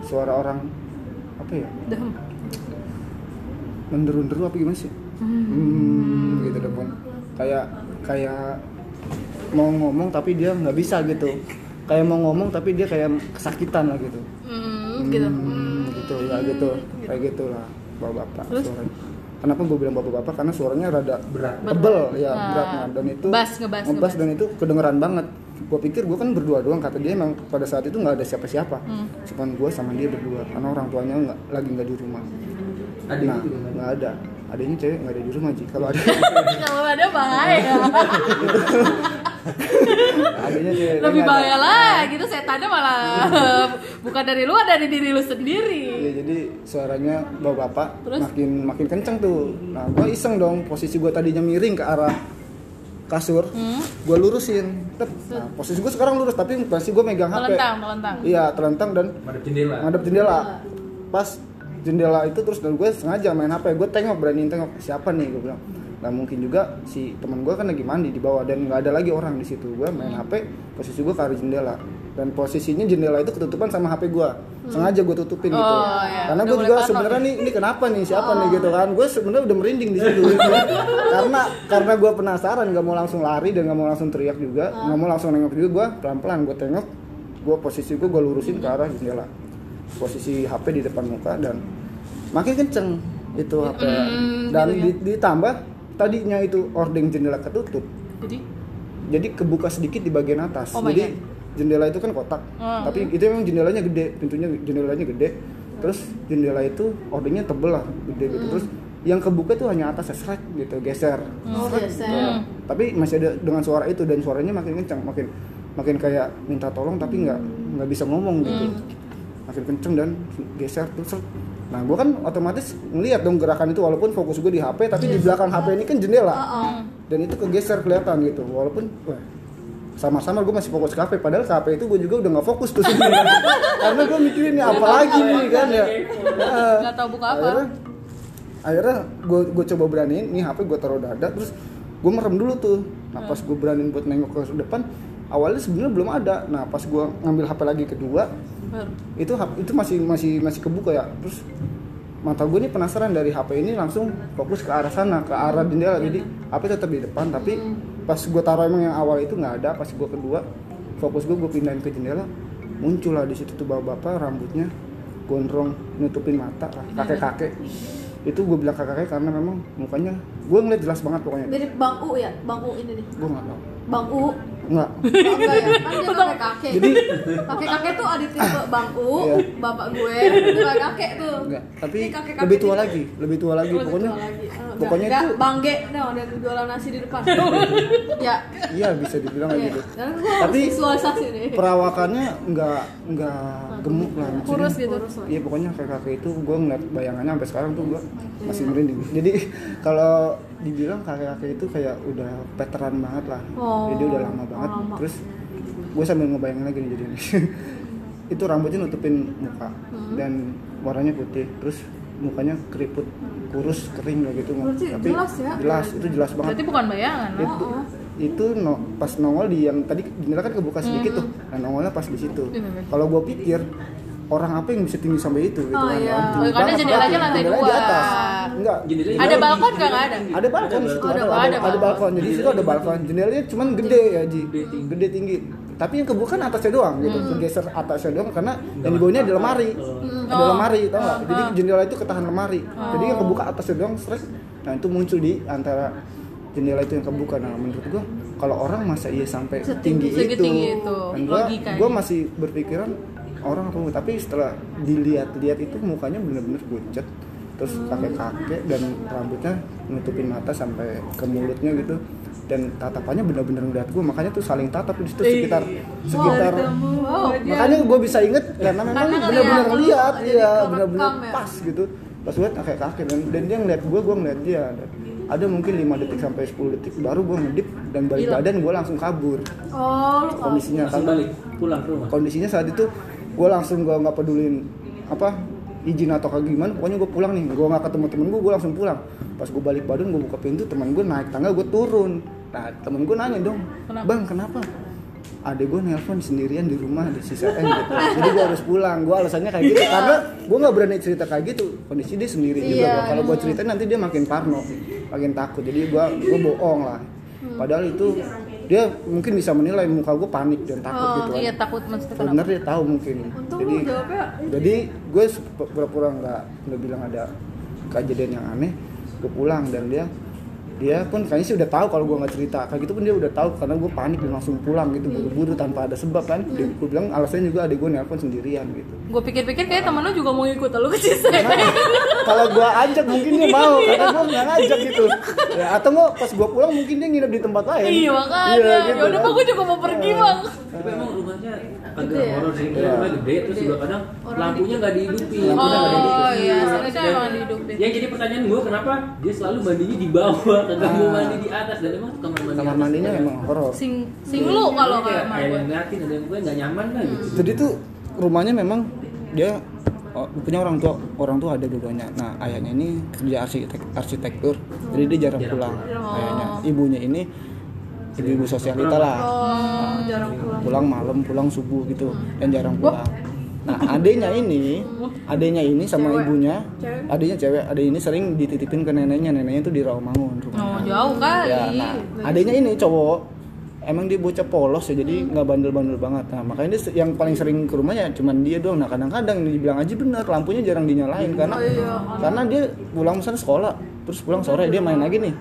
C: suara orang apa ya? Menderu-deru apa gimana sih? Hmm, gitu depan kayak kayak mau ngomong tapi dia nggak bisa gitu. Kayak mau ngomong tapi dia kayak kesakitan lah gitu.
A: Hmm, gitu.
C: Hmm, gitu ya gitu kayak gitulah bapak-bapak
A: Terus?
C: suaranya kenapa gue bilang bapak-bapak karena suaranya rada
B: berat.
C: tebel ya
A: Ah.
C: berat nah, dan itu
A: Bass, ngebas,
C: ngebas
A: ngebas.
C: dan itu kedengeran banget gue pikir gue kan berdua doang kata dia emang pada saat itu nggak ada siapa-siapa
A: Hmm.
C: cuman gue sama dia berdua karena orang tuanya nggak lagi nggak di rumah
B: Adik
C: nah
B: nggak ada.
C: nggak ada adanya cewek nggak ada di rumah Ji kalau ada (laughs)
A: kalau ada bahaya (laughs) (laughs) lebih bahaya lah gitu setannya malah (laughs) bukan dari luar dari diri lu sendiri
C: Iya jadi suaranya bapak-bapak
A: Terus?
C: makin makin kenceng tuh. Nah gue iseng dong posisi gue tadinya miring ke arah kasur,
A: Hmm.
C: gue lurusin. Tep. Nah, posisi gue sekarang lurus tapi posisi gue megang HP.
A: melentang melentang
C: Iya terlentang dan
B: Madep jendela.
C: ngadep jendela. Pas jendela itu terus dan gue sengaja main HP. Gue tengok beraniin tengok siapa nih gue bilang. Nah mungkin juga si teman gue kan lagi mandi di bawah dan nggak ada lagi orang di situ. Gue main HP, posisi gue ke arah jendela dan posisinya jendela itu ketutupan sama HP gue. Sengaja gue tutupin gitu.
A: Oh, iya.
C: Karena gue juga sebenarnya
A: nih.
C: ini kenapa nih siapa nih gitu kan. Gue sebenarnya udah merinding di situ. gitu. (laughs) karena karena gue penasaran nggak mau langsung lari dan nggak mau langsung teriak juga, nggak mau langsung nengok juga. Gue pelan pelan gue tengok, gue posisi gue gue lurusin ke arah jendela. Posisi HP di depan muka dan makin kenceng itu HP
A: Mm,
C: dan
A: gitu ya.
C: di- ditambah tadinya itu ordeng jendela ketutup.
A: Jadi?
C: Jadi kebuka sedikit di bagian atas.
A: Oh
C: jadi jendela itu kan kotak.
A: Hmm.
C: tapi itu memang jendelanya gede. Pintunya jendelanya gede. Terus jendela itu ordengnya tebel lah gede gitu. Terus yang kebuka itu hanya atas seret gitu geser.
E: Oh, geser.
C: gitu. tapi masih ada dengan suara itu dan suaranya makin kencang makin makin kayak minta tolong tapi nggak nggak bisa ngomong gitu. Makin kenceng dan geser terus seret. Nah gue kan otomatis ngeliat dong gerakan itu walaupun fokus gue di HP tapi di belakang HP ini kan jendela. Dan itu kegeser kelihatan gitu walaupun wah, sama-sama gue masih fokus ke HP padahal ke HP itu gue juga udah nggak fokus tuh sebenarnya. (laughs) Karena gue mikirin nih apa lagi nih kan ya.
A: Nggak tahu buka apa.
C: Akhirnya akhirnya gue gue coba beraniin nih HP gue taruh dada terus gue merem dulu tuh. Nah pas gue beraniin buat nengok ke depan awalnya sebenarnya belum ada. Nah pas gue ngambil HP lagi kedua
A: Baru.
C: itu itu masih masih masih kebuka ya. Terus mata gue nih penasaran dari HP ini langsung fokus ke arah sana ke arah jendela. Jadi HP tetap di depan tapi pas gue taruh emang yang awal itu nggak ada pas gue kedua fokus gue gue pindahin ke jendela muncul lah di situ tuh bapak-bapak rambutnya gondrong nutupin mata lah kakek kakek itu gue bilang kakek kakek karena memang mukanya gue ngeliat jelas banget pokoknya.
E: Mirip Bang U ya, Bang U ini nih.
C: gue nggak tahu.
E: Bang U.
C: nggak
E: Oh, enggak ya, kan dia kakek kakek.
C: Jadi-
E: kakek kakek tuh ada tipe Bang U,
C: Iya.
E: bapak gue, kakek kakek tuh.
C: nggak tapi
E: Ini kakek-kakek
C: lebih tua lagi lebih tua lagi
E: Lebih
C: pokoknya
E: tua lagi. Oh, enggak.
C: pokoknya
E: Enggak,
C: itu
E: Bang G, ada jualan nasi di depan. (laughs) ya.
C: iya bisa dibilang kayak
E: Iya.
C: gitu
E: Dan gue harus
C: Tapi-
E: visualisasi nih.
C: perawakannya nggak nggak gemuk lah
A: kurus gitu
C: Iya pokoknya kayak kakek itu gue ngeliat bayangannya sampai sekarang tuh gue masih merinding. Jadi (laughs) kalau dibilang kakek kakek itu kayak udah veteran banget lah.
E: Oh,
C: Jadi udah lama banget.
E: Lama.
C: Terus gue sambil ngebayangin lagi nih jadi (laughs) itu rambutnya nutupin muka
E: Hmm.
C: dan warnanya putih. Terus mukanya keriput kurus kering kayak gitu
E: Berarti
C: tapi
E: jelas ya?
C: jelas itu jelas banget.
A: Berarti bukan bayangan
C: itu itu no, pas nongol di yang tadi jendela kan kebuka sedikit tuh. Nah nongolnya pas di situ. Kalau gue pikir orang apa yang bisa tinggi sampai itu gitu
E: Oh,
C: kan?
E: iya.
C: Tinggi
A: Oh, karena
C: banget,
A: jendelanya lantai
C: Jendelanya
A: dua.
C: di atas. Enggak.
B: Jendelanya
A: Ada balkon nggak? Nggak ada?
C: ada balkon di situ.
E: Ada
C: ada,
E: balkon.
C: ada,
A: Ada
C: ada balkon. jadi di situ ada balkon. Jendelanya cuman gede. ya ji. Gede tinggi. Tapi yang kebuka kan atasnya doang gitu. Bergeser atasnya doang karena yang di bawahnya ada lemari. Ada
A: Oh.
C: lemari tau nggak? Jadi jendela itu ketahan lemari. Jadi yang kebuka atasnya doang stres nah itu muncul di antara jendela itu yang kebuka. Nah menurut gua kalau orang masa iya sampai tinggi itu.
A: itu,
C: dan gua masih berpikiran orang apa tapi setelah dilihat-lihat itu mukanya bener-bener pucat terus kakek-kakek dan rambutnya nutupin mata sampai ke mulutnya gitu. Dan tatapannya bener-bener ngeliat gue makanya tuh saling tatap di situ sekitar sekitar. makanya gue bisa inget karena memang bener-bener
E: ngeliat
C: lihat iya
E: kerekam
C: bener-bener
E: ya.
C: pas gitu. Pas gue kakek kakek dan, dan dia ngeliat gue gue ngeliat dia. Dan ada mungkin 5 detik sampai 10 detik baru gue ngedip dan balik badan gue langsung kabur.
E: Oh
C: kondisinya kan
B: balik pulang ke rumah.
C: Kondisinya saat itu gue langsung gue nggak pedulin apa izin atau kayak gimana pokoknya gue pulang nih. Gue nggak ketemu temen gue gue langsung pulang. Pas gue balik badan gue buka pintu teman gue naik tangga gue turun. Nah temen gue nanya dong
A: Kenapa?
C: bang kenapa? Adek gue nelpon sendirian di rumah di sisain gitu. Jadi gue harus pulang. Gue alasannya kayak gitu karena gue nggak berani cerita kayak gitu. Kondisi dia sendiri juga.
E: Iya,
C: bro. kalau gue ceritain nanti dia makin parno makin takut. Jadi gue gue bohong lah. Padahal itu dia mungkin bisa menilai muka gue panik dan takut
A: Oh,
C: gitu kan.
A: iya takut maksudnya kenapa?
C: bener dia tahu mungkin.
E: Untung
C: jadi
E: jawabnya
C: jadi gue pura-pura nggak nggak bilang ada kejadian yang aneh gue pulang dan dia dia pun kayaknya sih udah tahu kalau gue nggak cerita kayak gitu pun dia udah tahu karena gue panik dan langsung pulang gitu buru-buru tanpa ada sebab kan dia, gue bilang alasannya juga adik gue nelpon sendirian gitu
A: Gue pikir-pikir kayak temen lu juga mau ikut lu ke.
C: Nah, kalau gue ajak mungkin dia mau karena gue nggak ngajak gitu ya atau nggak pas gue pulang mungkin dia nginep di tempat lain
A: Iya makanya.
C: Iya,
A: ya udah
C: kan.
A: Pak, gue juga mau pergi bang.
B: tapi emang rumahnya agak
E: Gede ya?
B: horor sih
C: Iya.
B: rumah gede terus juga kadang lampunya nggak dihidupin
C: Lampunya nggak
A: Oh
C: dihidupin.
A: iya, seharusnya
B: Dan
A: emang dihidupin.
B: yang jadi pertanyaan gue kenapa dia selalu mandinya di bawah kagak mau
C: Ah.
B: mandi di atas dan emang kamar mandi
C: kamar mandinya emang horor
A: Sing sing lu kalau
B: kayak
A: nggak
B: kayak yang ngeliatin ada yang gue nggak nyaman lah gitu
C: jadi tuh rumahnya memang dia oh, punya orang tua orang tua ada dua-duanya nah ayahnya ini kerja arsitek arsitektur jadi dia jarang
B: Jarang
C: pulang
A: pulang.
C: ayahnya ibunya ini ibu-ibu sosialita lah.
E: Oh jarang pulang.
C: pulang malam pulang subuh gitu dan jarang pulang. Nah adenya ini adenya ini sama
E: Cewek.
C: ibunya adenya cewek ade ini sering dititipin ke neneknya neneknya tuh di Rawamangun
A: Oh
C: rumahnya
A: jauh kali.
C: ya nah adanya ini cowok emang dia bocah polos ya jadi nggak bandel-bandel banget. Nah makanya dia yang paling sering ke rumahnya cuman dia doang. Nah kadang-kadang dibilang aja bener lampunya jarang dinyalain karena karena dia pulang misalnya sekolah terus pulang sore dia main lagi nih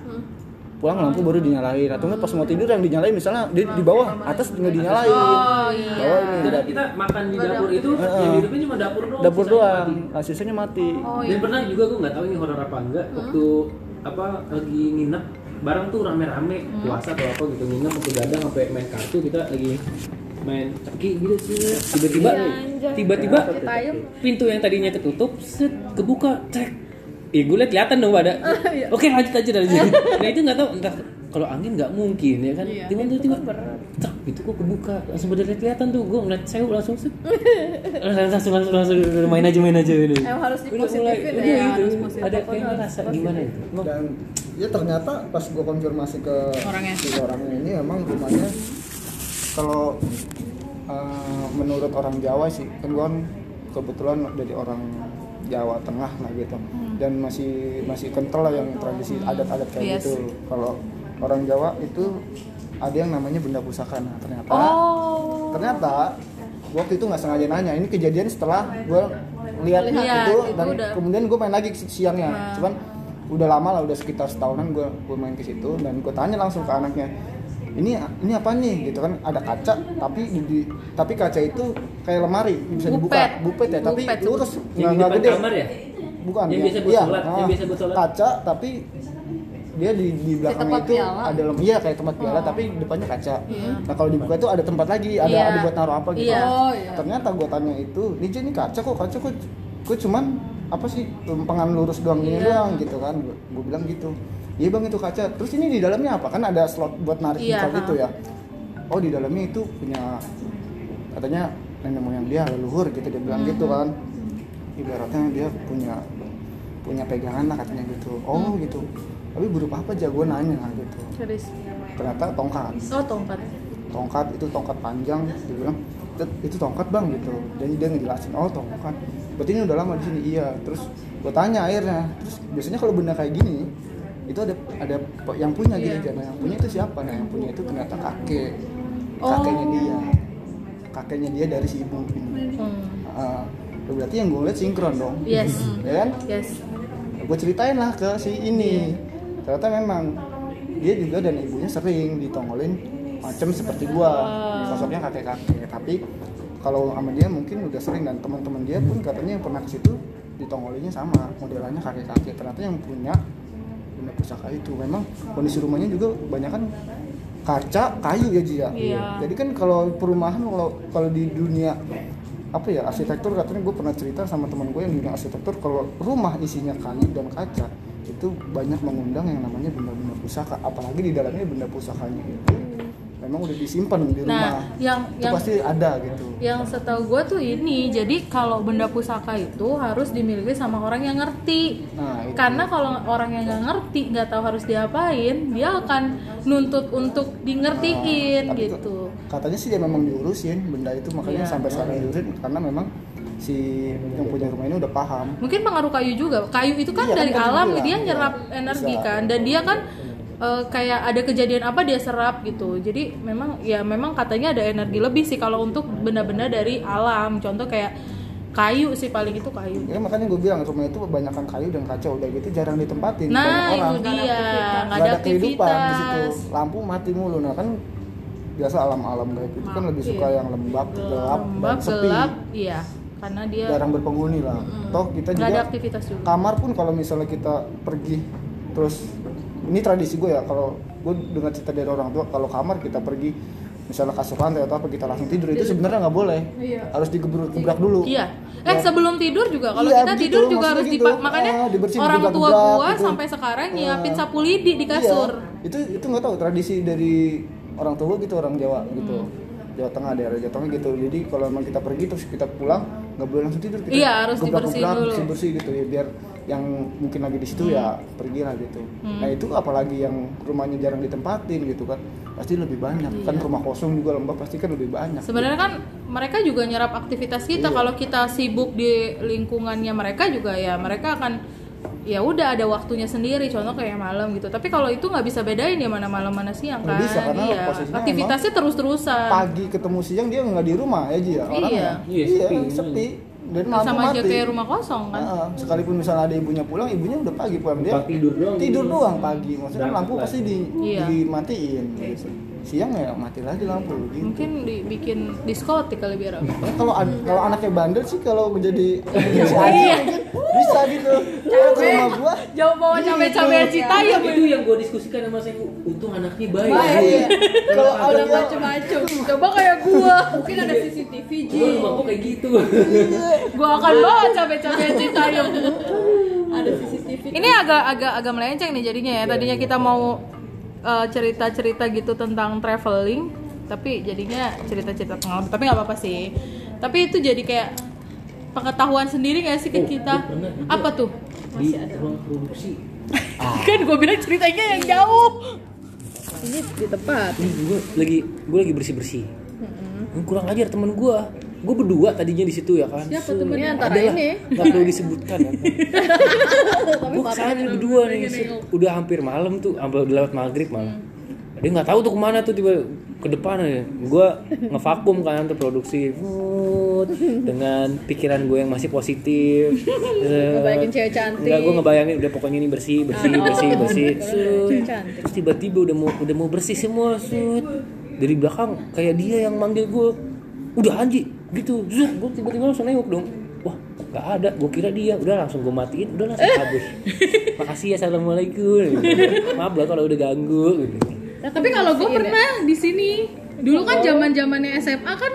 C: pulang lampu baru dinyalain atau nggak pas mau tidur yang dinyalain misalnya di, di bawah atas nggak dinyalain
A: Oh iya.
C: bawah ini
B: dan kita makan di dapur itu
C: Heeh.
B: yang dihidupin cuma dapur doang
C: dapur
B: sisanya
C: doang
B: mati.
C: nah, sisanya mati
A: Oh
B: dan
A: iya.
B: pernah juga gue nggak tahu ini horor apa enggak waktu apa lagi nginep bareng tuh rame-rame puasa atau apa gitu nginep waktu gadang sampai main kartu kita lagi main ceki gitu set. tiba-tiba
E: Iya,
B: tiba-tiba pintu yang tadinya ketutup set kebuka cek Ih, gue liat kelihatan dong pada. Oke lanjut aja dari sini. (laughs) Nah itu nggak tahu entah kalau angin nggak mungkin ya kan.
A: Iya,
B: Tiba-tiba cek itu kok kebuka langsung pada lihat kelihatan tuh gue ngeliat saya langsung set. (laughs) langsung langsung langsung langsung main aja main aja ini.
E: Emang harus dipositifin ya,
B: itu, ada kayak ngerasa gimana itu?
C: Dan ya ternyata pas gue konfirmasi ke
A: Orangnya.
C: si orangnya ini emang rumahnya kalau eh, menurut orang Jawa sih kan gue kan kebetulan dari orang Jawa Tengah lah gitu dan masih masih kental lah yang tradisi adat-adat kayak
A: Yes.
C: gitu. kalau orang Jawa itu ada yang namanya benda pusaka. Nah ternyata
E: oh.
C: ternyata waktu itu nggak sengaja nanya. Ini kejadian setelah gue lihat
A: Lihat,
C: itu
A: itu
C: dan
A: udah.
C: kemudian gue main lagi si- siangnya.
A: Nah.
C: cuman udah lama lah udah sekitar setahunan gue gue main ke situ dan gue tanya langsung ke anaknya ini ini apa nih? Gitu kan. Ada kaca tapi di, di- tapi kaca itu kayak lemari bisa dibuka.
A: Bupet.
C: bupet ya tapi
A: Bupet.
C: lurus.
B: Yang di
C: nggak gede.
B: kamar ya?
C: Bukan
B: Yang
C: ya.
B: biasa buat
C: Iya,
B: sholat, yang
C: ah,
B: biasa buat sholat.
C: kaca tapi dia di di belakangnya
E: tempat
C: itu
E: piala.
C: ada lem iya kayak tempat piala tapi depannya kaca nah kalau dibuka itu ada tempat lagi ada
A: Iya.
C: ada buat naruh apa gitu
A: Iya.
E: oh iya
C: ternyata gue tanya itu ini ini kaca kok kaca kok kok cuman apa sih lempengan lurus doang gini
A: Iya.
C: doang gitu kan gue bilang gitu iya bang itu kaca terus ini di dalamnya apa kan ada slot buat narik
A: Iya,
C: buka gitu ya oh di dalamnya itu punya katanya nenek moyang dia leluhur gitu dia bilang gitu
A: Hmm.
C: kan ibaratnya dia punya punya pegangan lah katanya gitu. Oh
A: Hmm.
C: gitu. Tapi berupa apa aja? Gue nanya gitu.
E: Serius.
C: ternyata tongkat.
A: Oh tongkat.
C: Tongkat itu tongkat panjang dia bilang itu, tongkat bang gitu. Dan dia ngejelasin oh tongkat. Berarti ini udah lama di sini iya. Terus gue tanya akhirnya terus biasanya kalau benda kayak gini itu ada ada yang punya
A: Iya.
C: gitu nah yang punya itu siapa? Nah yang punya itu ternyata kakek.
A: Oh.
C: kakeknya dia. Kakeknya dia dari si ibu ini.
A: Hmm.
C: Ah, berarti yang gue lihat sinkron dong.
A: Yes.
C: Ya kan?
A: Yes
C: gue ceritain lah ke si ini. Ternyata memang dia juga dan ibunya sering ditongolin macam seperti gua. Sosoknya kakek kakek tapi kalau sama dia mungkin udah sering dan teman-teman dia pun katanya yang pernah ke situ ditongolinnya sama modelannya kakek kakek ternyata yang punya benda pusaka itu. Memang kondisi rumahnya juga banyak kan kaca kayu ya Ji ya?
A: Iya.
C: jadi kan kalau perumahan kalau kalau di dunia apa ya arsitektur katanya gue pernah cerita sama teman gue yang dunia arsitektur kalau rumah isinya kayu dan kaca itu banyak mengundang yang namanya benda-benda pusaka apalagi di dalamnya benda pusakanya itu memang udah disimpan di rumah.
A: nah yang
C: itu
A: yang
C: pasti ada gitu.
A: yang setahu gue tuh ini jadi kalau benda pusaka itu harus dimiliki sama orang yang ngerti.
C: Nah itu.
A: karena kalau orang yang nggak ngerti nggak tahu harus diapain dia akan nuntut untuk di ngertiin
C: Tapi itu-
A: gitu
C: katanya sih dia memang diurusin benda itu makanya
A: Iya.
C: sampai sekarang diurusin karena memang si yang punya rumah ini udah paham.
A: Mungkin pengaruh kayu juga. Kayu itu kan
C: Iya,
A: dari
C: kan
A: alam
C: bilang,
A: dia nyerap energi
C: Bisa.
A: kan. Dan dia kan eh, kayak ada kejadian apa dia serap gitu. Jadi memang ya memang katanya ada energi lebih sih kalau untuk benda-benda dari alam. Contoh kayak kayu sih paling itu kayu.
C: Ya makanya gue bilang rumah itu kebanyakan kayu dan kaca udah gitu jarang ditempatin.
A: Nah
C: banyak orang.
A: itu dia. Nggak ada
C: ada kehidupan di situ. lampu mati mulu. Nah kan biasa alam-alam kayak gitu kan lebih suka yang lembab gelap dan
A: lembab
C: sepi.
A: gelap iya. Karena dia
C: jarang berpenghuni lah. Toh kita
A: nggak
C: juga
A: ada aktivitas juga.
C: kamar pun kalau misalnya kita pergi terus ini tradisi gue ya kalau gue dengar cerita dari orang tua kalau kamar kita pergi misalnya kasur lantai atau apa kita langsung tidur. Itu sebenarnya nggak boleh. Harus digebrak gebrak dulu.
A: Iya. Eh sebelum tidur juga. Kalau
C: Iya,
A: kita
C: begitu,
A: tidur juga harus
C: gitu.
A: dipak makanya
C: Ah,
A: orang tua gua
C: gitu.
A: sampai sekarang
C: Ah.
A: nyiapin sapu lidi di kasur.
C: Iya, itu itu nggak tahu tradisi dari orang tua gitu orang Jawa gitu
A: Hmm.
C: Jawa Tengah daerah Jawa Tengah gitu jadi kalau emang kita pergi terus kita pulang nggak boleh langsung tidur kita
A: Iya, harus dibersihin dulu.
C: bersih bersih gitu ya biar yang mungkin lagi di situ ya
A: Hmm.
C: pergilah gitu nah itu apalagi yang rumahnya jarang ditempatin gitu kan pasti lebih banyak kan rumah kosong juga lembab pasti kan lebih banyak
A: Iya. Sebenarnya kan mereka juga nyerap aktivitas kita.
C: Iya.
A: Kalau kita sibuk di lingkungannya mereka juga ya mereka akan ya udah ada waktunya sendiri. Contoh kayak malam gitu. Tapi kalau itu nggak bisa bedain ya mana malam mana siang kan.
C: bisa, karena
A: iya. Aktivitasnya terus-terusan.
C: pagi ketemu siang dia nggak di rumah ya Ji ya orangnya
A: Iya.
B: Iya, sepi.
C: sepi dan lampu
A: Sama aja
C: mati
A: kayak rumah kosong kan.
C: Heeh, sekalipun misalnya ada ibunya pulang, ibunya udah pagi pulang dia.
B: Tidur doang.
C: Tidur doang pagi. Maksudnya lampu pasti di,
A: Iya.
C: dimatiin. gitu. Siang ya mati lagi lampu gitu.
A: Mungkin dibikin diskotik kali biar apa.
C: Ya, kalau an- kalau anaknya bandel sih kalau menjadi si
A: Iya.
C: Aji mungkin bisa gitu. Kalau ke rumah gua
A: Jauh bawa cabai-cabai Citayam
B: itu yang gue diskusikan sama saya untung anaknya baik
C: Iya. Kalau
E: Ada macem-macem.
A: Coba kayak gua.
E: Mungkin ada CCTV Ji.
B: gue kayak gitu
A: Gua akan bawa cabai-cabai Citayam.
E: Ada CCTV.
A: Ini agak agak agak melenceng nih jadinya ya. Tadinya kita mau uh, cerita-cerita gitu tentang traveling, tapi jadinya cerita-cerita pengalaman. Tapi nggak apa-apa sih. Tapi itu jadi kayak pengetahuan sendiri nggak sih ke
B: Oh,
A: kita? Apa tuh?
B: di ruang produksi (laughs)
A: kan gue bilang ceritanya yang jauh.
E: Ini di tempat.
B: ini gue lagi gue lagi bersih bersih kurang ajar temen gue gue berdua tadinya di situ ya kan
E: Siapa temennya antara
B: Adalah,
E: ini?
B: nggak perlu disebutkan ya kan. (laughs) gue ke sana berdua nih udah hampir malam tuh hampir udah lewat maghrib malah dia nggak tahu tuh ke mana tuh tiba ke depan aja gue ngevakum kan tuh produksi dengan pikiran gue yang masih positif (laughs)
E: Ngebayangin cewek cantik.
B: Enggak, gue ngebayangin udah pokoknya ini bersih, bersih, bersih, bersih.
E: Cewek cantik.
B: Terus tiba-tiba udah mau udah mau bersih semua, sut. Dari belakang kayak dia yang manggil gue. Udah Anji, gitu. Zut, gue tiba-tiba langsung nengok dong. Wah, nggak ada. Gue kira dia. Udah langsung gue matiin, udah langsung kabur. Makasih ya, assalamualaikum. Maaf lah kalau udah ganggu. Gitu.
A: Tapi kalau gue pernah di sini. Dulu kan zaman zamannya SMA kan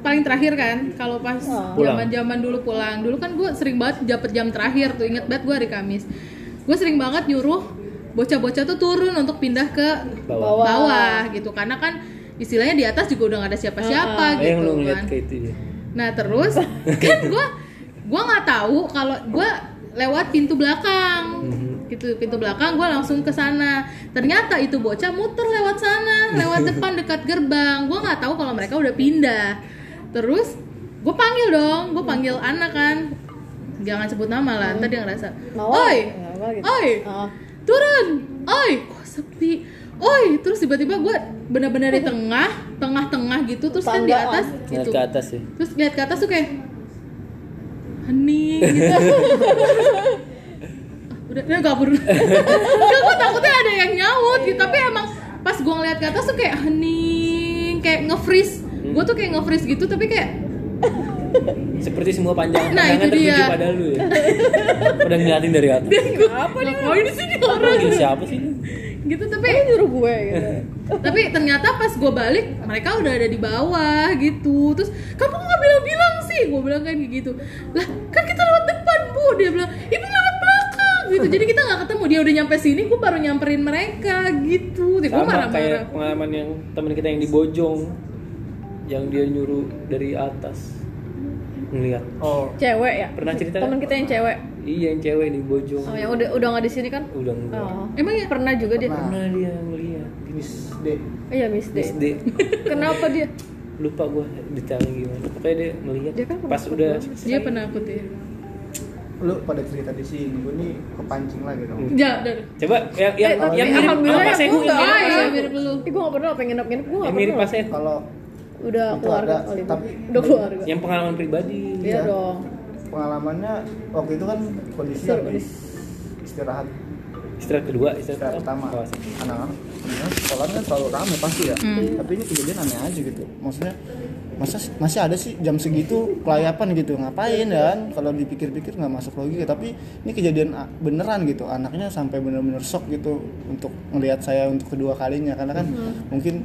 A: paling terakhir kan kalau pas zaman zaman dulu pulang dulu kan gue sering banget dapet jam terakhir tuh inget banget gue hari Kamis gue sering banget nyuruh bocah-bocah tuh turun untuk pindah ke
B: Bawah.
A: bawah, gitu karena kan istilahnya di atas juga udah gak ada siapa-siapa
B: Eh,
A: gitu
B: yang lu
A: kan.
B: kayak itu ya.
A: nah terus (laughs) kan gue gue nggak tahu kalau gue lewat pintu belakang.
B: Mhm.
A: itu pintu belakang gue langsung ke sana. Ternyata itu bocah muter lewat sana lewat (laughs) depan dekat gerbang. Gue nggak tahu kalau mereka udah pindah. Terus gue panggil dong. Gue panggil anak kan. Jangan sebut nama lah ntar dia ngerasa oi
E: gitu.
A: oi
E: Ah.
A: turun oi kok sepi oi terus tiba-tiba gue benar-benar di (laughs) tengah tengah-tengah gitu terus kan di atas gitu.
B: Ke atas ya
A: terus lihat ke atas tuh kayak hening gitu. (laughs) Udah udah kabur. (laughs) Nggak, gue takutnya ada yang nyaut gitu. Tapi emang pas gue ngeliat ke atas tuh kayak hening kayak nge-freeze. Gue tuh kayak nge-freeze gitu tapi kayak
B: seperti semua panjang
A: Nah,
B: pandangan
A: itu
B: tertuju
A: dia.
B: pada lu ya. Udah ngeliatin dari atas.
A: Apa nih ngapain di sini orang?
B: Siapa sih? ini?
A: Gitu tapi
E: Dia nyuruh gue gitu. (laughs)
A: tapi ternyata pas gue balik mereka udah ada di bawah gitu. Terus kamu nggak bilang-bilang sih? Gue bilang kan kayak gitu. Lah kan kita lewat depan bu. Dia bilang ibu lewat belakang gitu. Jadi kita nggak ketemu. Dia udah nyampe sini gue baru nyamperin mereka gitu. Jadi gue
B: sama
A: marah-marah.
B: kayak pengalaman yang teman kita yang di Bojong yang dia nyuruh dari atas. Ngeliat.
C: Oh.
E: Cewek ya?
B: Pernah cerita
E: Temen
B: kan?
E: kita yang cewek.
B: Iya yang cewek di Bojong
E: Oh, yang udah udah nggak di sini kan?
B: udah enggak
E: Oh.
A: emang ya
E: Pernah juga dia.
C: Pernah.
B: pernah dia ngeliat
C: Miss D
E: Iya, Miss D.
B: SD (laughs)
E: Kenapa dia?
B: lupa gua detailnya gimana pokoknya dia ngeliat
E: Dia kan
B: pas udah
A: dia penakut ya
C: lu pada cerita di sini gue nih kepancing lagi dong
A: ya udah
B: coba yang yang
E: Eh, tapi
B: yang mirip
E: alhamdulillah ya, nggak
B: mirip
A: ah ya
B: Sehu.
A: mirip lu
E: Ih, gue gak pernah pengen nginep-nginep, gue
B: mirip
E: pernah.
B: Sehu.
C: kalau
E: Udah keluarga kali.
C: tapi-
E: Udah keluarga.
B: yang pengalaman pribadi
E: Iya
C: Iya.
E: dong.
C: Pengalamannya waktu itu kan kondisi
E: Seru,
C: habis istirahat.
B: Istirahat kedua istirahat,
C: istirahat pertama. anak-anak sebenarnya sekolah kan selalu rame pasti ya.
A: Hmm.
C: tapi ini kejadian aneh aja gitu. Maksudnya masa masih ada sih jam segitu kelayapan gitu. Ngapain dan kalau dipikir-pikir nggak masuk logika. Tapi ini kejadian a- beneran gitu. Anaknya sampai bener-bener shock gitu untuk ngelihat saya untuk kedua kalinya. Karena kan
A: Hmm.
C: mungkin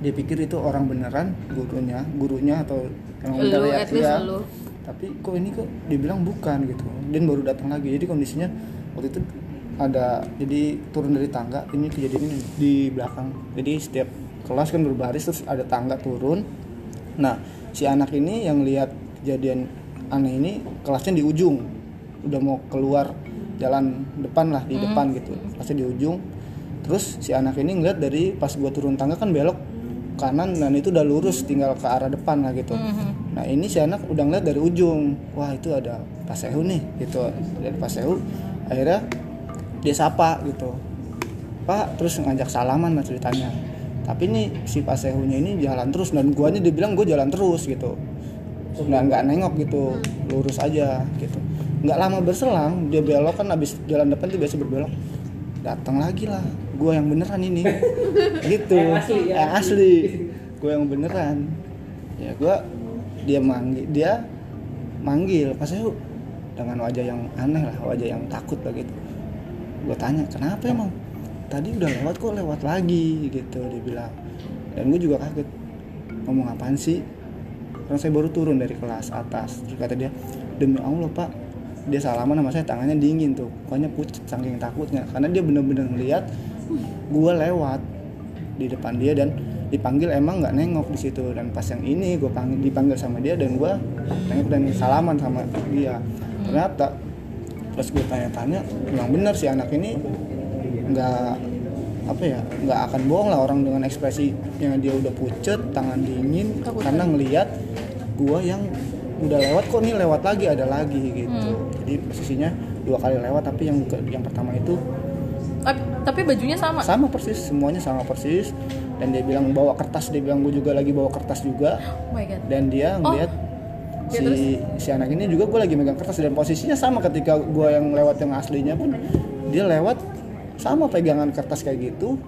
C: dia pikir itu orang beneran gurunya gurunya atau yang
A: Lu,
C: dia.
A: lu.
C: Tapi kok ini kok dibilang bukan gitu. Dan baru datang lagi. Jadi kondisinya waktu itu ada jadi turun dari tangga ini kejadiannya di belakang. Jadi setiap kelas kan berbaris terus ada tangga turun. Nah si anak ini yang lihat kejadian aneh ini kelasnya di ujung. Udah mau keluar jalan depan lah di depan gitu. Kelasnya di ujung. Terus si anak ini ngeliat dari pas gua turun tangga kan belok kanan dan itu udah lurus tinggal ke arah depan lah gitu nah ini si anak udah ngeliat dari ujung. Wah itu ada Pak Sehu nih gitu. Dari Pak Sehu akhirnya dia sapa gitu. Pak terus ngajak salaman lah ceritanya. Tapi nih si Pak Sehunya ini jalan terus dan guanya dia bilang gue jalan terus gitu. Nggak nggak nengok gitu. Lurus aja gitu. Nggak lama berselang dia belok kan abis jalan depan tuh biasa berbelok. Datang lagi lah gue yang beneran ini. (laughs) Gitu.
B: Yang asli, yang
C: asli. gue yang beneran. Ya gue dia manggil dia manggil pas saya dengan wajah yang aneh lah wajah yang takut lah gitu gue tanya kenapa emang? Tadi udah lewat kok lewat lagi gitu dia bilang. Dan gue juga kaget ngomong apaan sih? Karena saya baru turun dari kelas atas terus kata dia demi allah pak dia salaman sama saya tangannya dingin tuh pokoknya pucat saking takutnya. Karena dia bener-bener ngeliat gue lewat di depan dia dan dipanggil emang nggak nengok di situ. Dan pas yang ini gue panggil dipanggil sama dia dan gue nengok dan salaman sama dia. Ternyata pas gue tanya-tanya memang benar si anak ini nggak apa ya nggak akan bohong lah orang dengan ekspresi yang dia udah pucet tangan dingin karena ngelihat gua yang udah lewat kok nih lewat lagi ada lagi gitu. Jadi posisinya dua kali lewat tapi yang yang pertama itu
A: tapi bajunya sama?
C: Sama persis semuanya sama persis. Dan dia bilang bawa kertas dia bilang gue juga lagi bawa kertas juga.
A: Oh my god.
C: Dan dia ngeliat
A: Ya,
C: si si anak ini juga gue lagi megang kertas. Dan posisinya sama ketika gue yang lewat yang aslinya pun dia lewat sama pegangan kertas kayak gitu.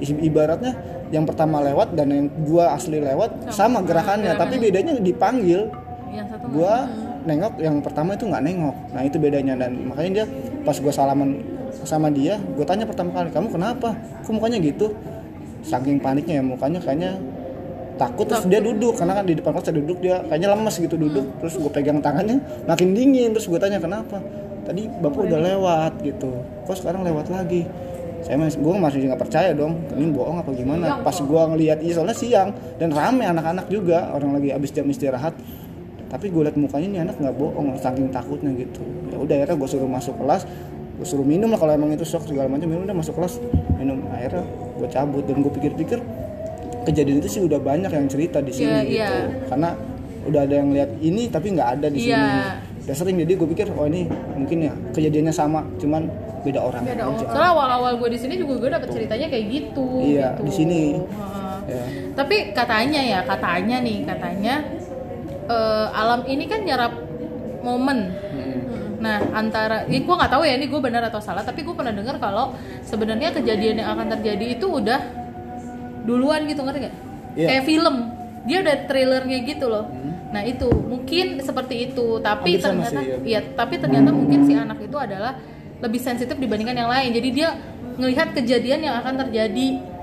C: Ibaratnya yang pertama lewat dan yang gua asli lewat sama, gerakannya. tapi bedanya dipanggil.
A: Yang satu
C: gua nengok yang pertama itu nggak nengok. Nah itu bedanya. Dan makanya dia pas gua salaman sama dia gue tanya pertama kali kamu kenapa? Kok mukanya gitu? Saking paniknya ya mukanya kayaknya takut terus dia duduk karena kan di depan kelas dia duduk dia kayaknya lemes gitu duduk terus gue pegang tangannya makin dingin terus gue tanya kenapa? Tadi bapak udah lewat gitu kok sekarang lewat lagi? Saya masih gue masih nggak percaya dong ini bohong apa gimana? Pas gue ngelihat iya soalnya siang dan rame anak-anak juga orang lagi abis jam istirahat. Tapi gue liat mukanya ini anak nggak bohong saking takutnya gitu. Ya udah akhirnya gue suruh masuk kelas gue suruh minum lah kalau emang itu shock segala macam minum udah masuk kelas minum akhirnya gue cabut dan gue pikir-pikir kejadian itu sih udah banyak yang cerita di sini
A: Iya,
C: gitu
A: iya.
C: karena udah ada yang lihat ini tapi nggak ada di sini
A: Iya.
C: udah sering jadi gue pikir oh ini mungkin ya kejadiannya sama cuman beda orang
E: Beda
C: aja
A: Soalnya awal-awal gue di sini juga gue dapet ceritanya kayak gitu.
C: Iya,
A: gitu.
C: di sini.
A: Heeh.
C: ya.
A: Tapi katanya ya, katanya nih, katanya eh, alam ini kan nyerap momen. Nah, antara ini gue nggak tahu ya ini gue benar atau salah, tapi gue pernah dengar kalau sebenarnya kejadian yang akan terjadi itu udah duluan gitu ngerti nggak?
C: Iya.
A: Kayak film, dia udah trailernya gitu loh. Nah itu mungkin seperti itu, tapi
C: Hampir
A: ternyata,
C: sih, iya.
A: iya, tapi ternyata mungkin si anak itu adalah lebih sensitif dibandingkan yang lain. Jadi dia ngelihat kejadian yang akan terjadi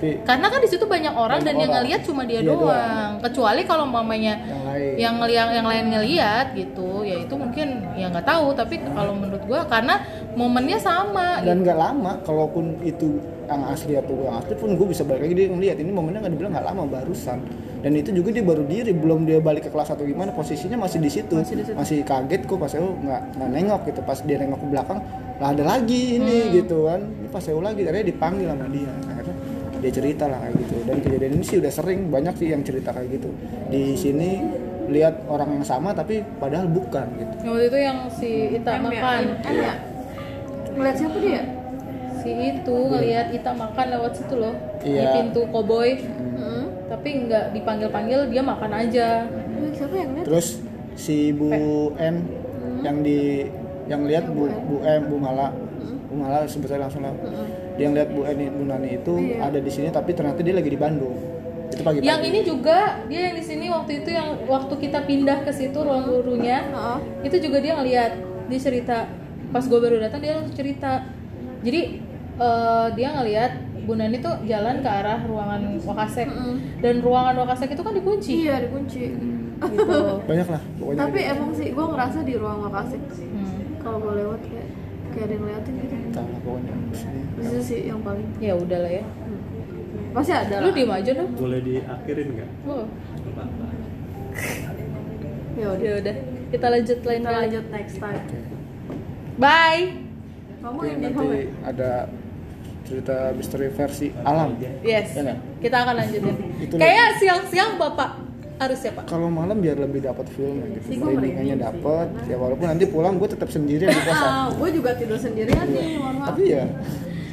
C: tapi
A: karena kan di situ banyak orang
C: Banyak
A: dan yang
C: orang.
A: ngelihat cuma dia,
C: Dia
A: doang. Kecuali kalau mamanya
C: yang lain
A: yang yang yang lain ngelihat gitu, ya itu mungkin ya nggak tahu. Tapi kalau menurut gua karena momennya sama.
C: dan nggak lama kalaupun itu yang asli atau yang asli pun gue bisa balik lagi dia ngeliat ini momennya nggak dibilang nggak lama barusan dan itu juga dia baru diri belum dia balik ke kelas atau gimana posisinya masih di situ
A: Masih di situ.
C: kaget kok pas eu nggak nggak nengok gitu pas dia nengok ke belakang lah ada lagi ini
A: Hmm.
C: gitu kan ini pas eu lagi akhirnya dipanggil sama dia akhirnya dia cerita lah kayak gitu dan kejadian ini sih udah sering banyak sih yang cerita kayak gitu di sini lihat orang yang sama tapi padahal bukan gitu
A: Yang waktu itu yang si Ita
E: M
A: makan,
E: M ya? Ngeliat siapa dia?
A: si itu ngelihat Ita makan lewat situ loh di
C: Iya.
A: pintu koboi.
E: Hmm.
A: Tapi nggak dipanggil-panggil, dia makan aja.
E: Eh, Siapa yang?
C: Terus si Bu N yang di yang lihat Bu Bu M Bu Mala Bu Mala sebetulnya langsung lah. Dia yang lihat Bu N Bu Nani itu ada di sini tapi ternyata dia lagi di Bandung. Itu pagi-pagi.
A: Yang ini juga dia yang di sini waktu itu yang waktu kita pindah ke situ ruang gurunya.
E: Heeh.
A: itu juga dia ngeliat dia cerita pas gue baru datang dia langsung cerita jadi eh, dia ngeliat Bu Nani tuh jalan ke arah ruangan Wakasek dan ruangan Wakasek itu kan dikunci
E: Iya dikunci. (laughs)
A: gitu
C: banyak lah pokoknya.
E: Tapi emang sih gue ngerasa di ruang makasih
A: Hmm.
E: kalau gue lewat kayak kayak ada yang ngeliatin gitu.
C: Entah lah pokoknya.
E: Itu sih yang paling
A: ya udah lah ya
E: pasti ada
A: lu diem aja dong
F: boleh diakhirin nggak?
A: oh.
E: Ya udah.
A: ya udah kita lanjut lain
E: Kita lanjut next time.
A: bye
E: Kamu yang
C: nanti
E: home
C: ada cerita misteri versi alam.
A: yes
C: Ya nggak?
A: kita akan lanjutin kayak siang-siang bapak harus ya pak
C: Kalau malam biar lebih dapat filmnya gitu. Merindingannya dapat. Ya walaupun nanti pulang gue tetap sendirian di kosan.
E: Ah, gue juga tidur sendirian nih, mohon maaf.
C: Tapi ya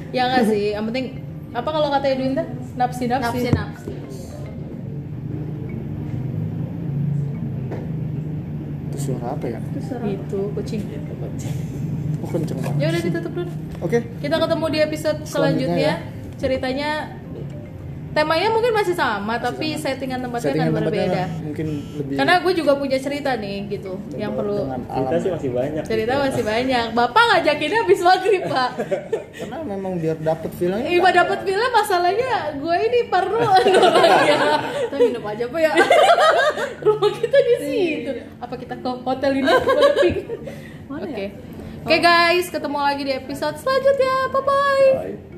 A: ya nggak sih yang penting apa kalau kata Edwinda napsi napsi,
E: Napsi napsi.
C: itu suara apa ya?
A: itu kucing
C: Oh kenceng banget.
A: ya udah ditutup dulu
C: Oke.
A: kita ketemu di episode
C: Selanjutnya
A: selanjutnya,
C: ya.
A: ceritanya temanya mungkin masih sama tapi settingan tempatnya
C: Settingan
A: kan
C: tempatnya
A: berbeda.
C: mungkin lebih
A: karena gue juga punya cerita nih gitu yang perlu
F: Cerita sih masih banyak.
A: cerita masih banyak. Bapak ngajakinnya habis maghrib pak. (laughs)
C: Karena memang biar dapet filmnya.
A: Iba dapat film masalahnya gue ini perlu. (laughs) Orangnya
E: Kita nginep aja apa ya? (laughs)
A: rumah kita di situ. apa kita ke hotel ini? Oke
E: Mana ya?
A: oke. Guys ketemu lagi di episode selanjutnya. Bye bye
F: Bye.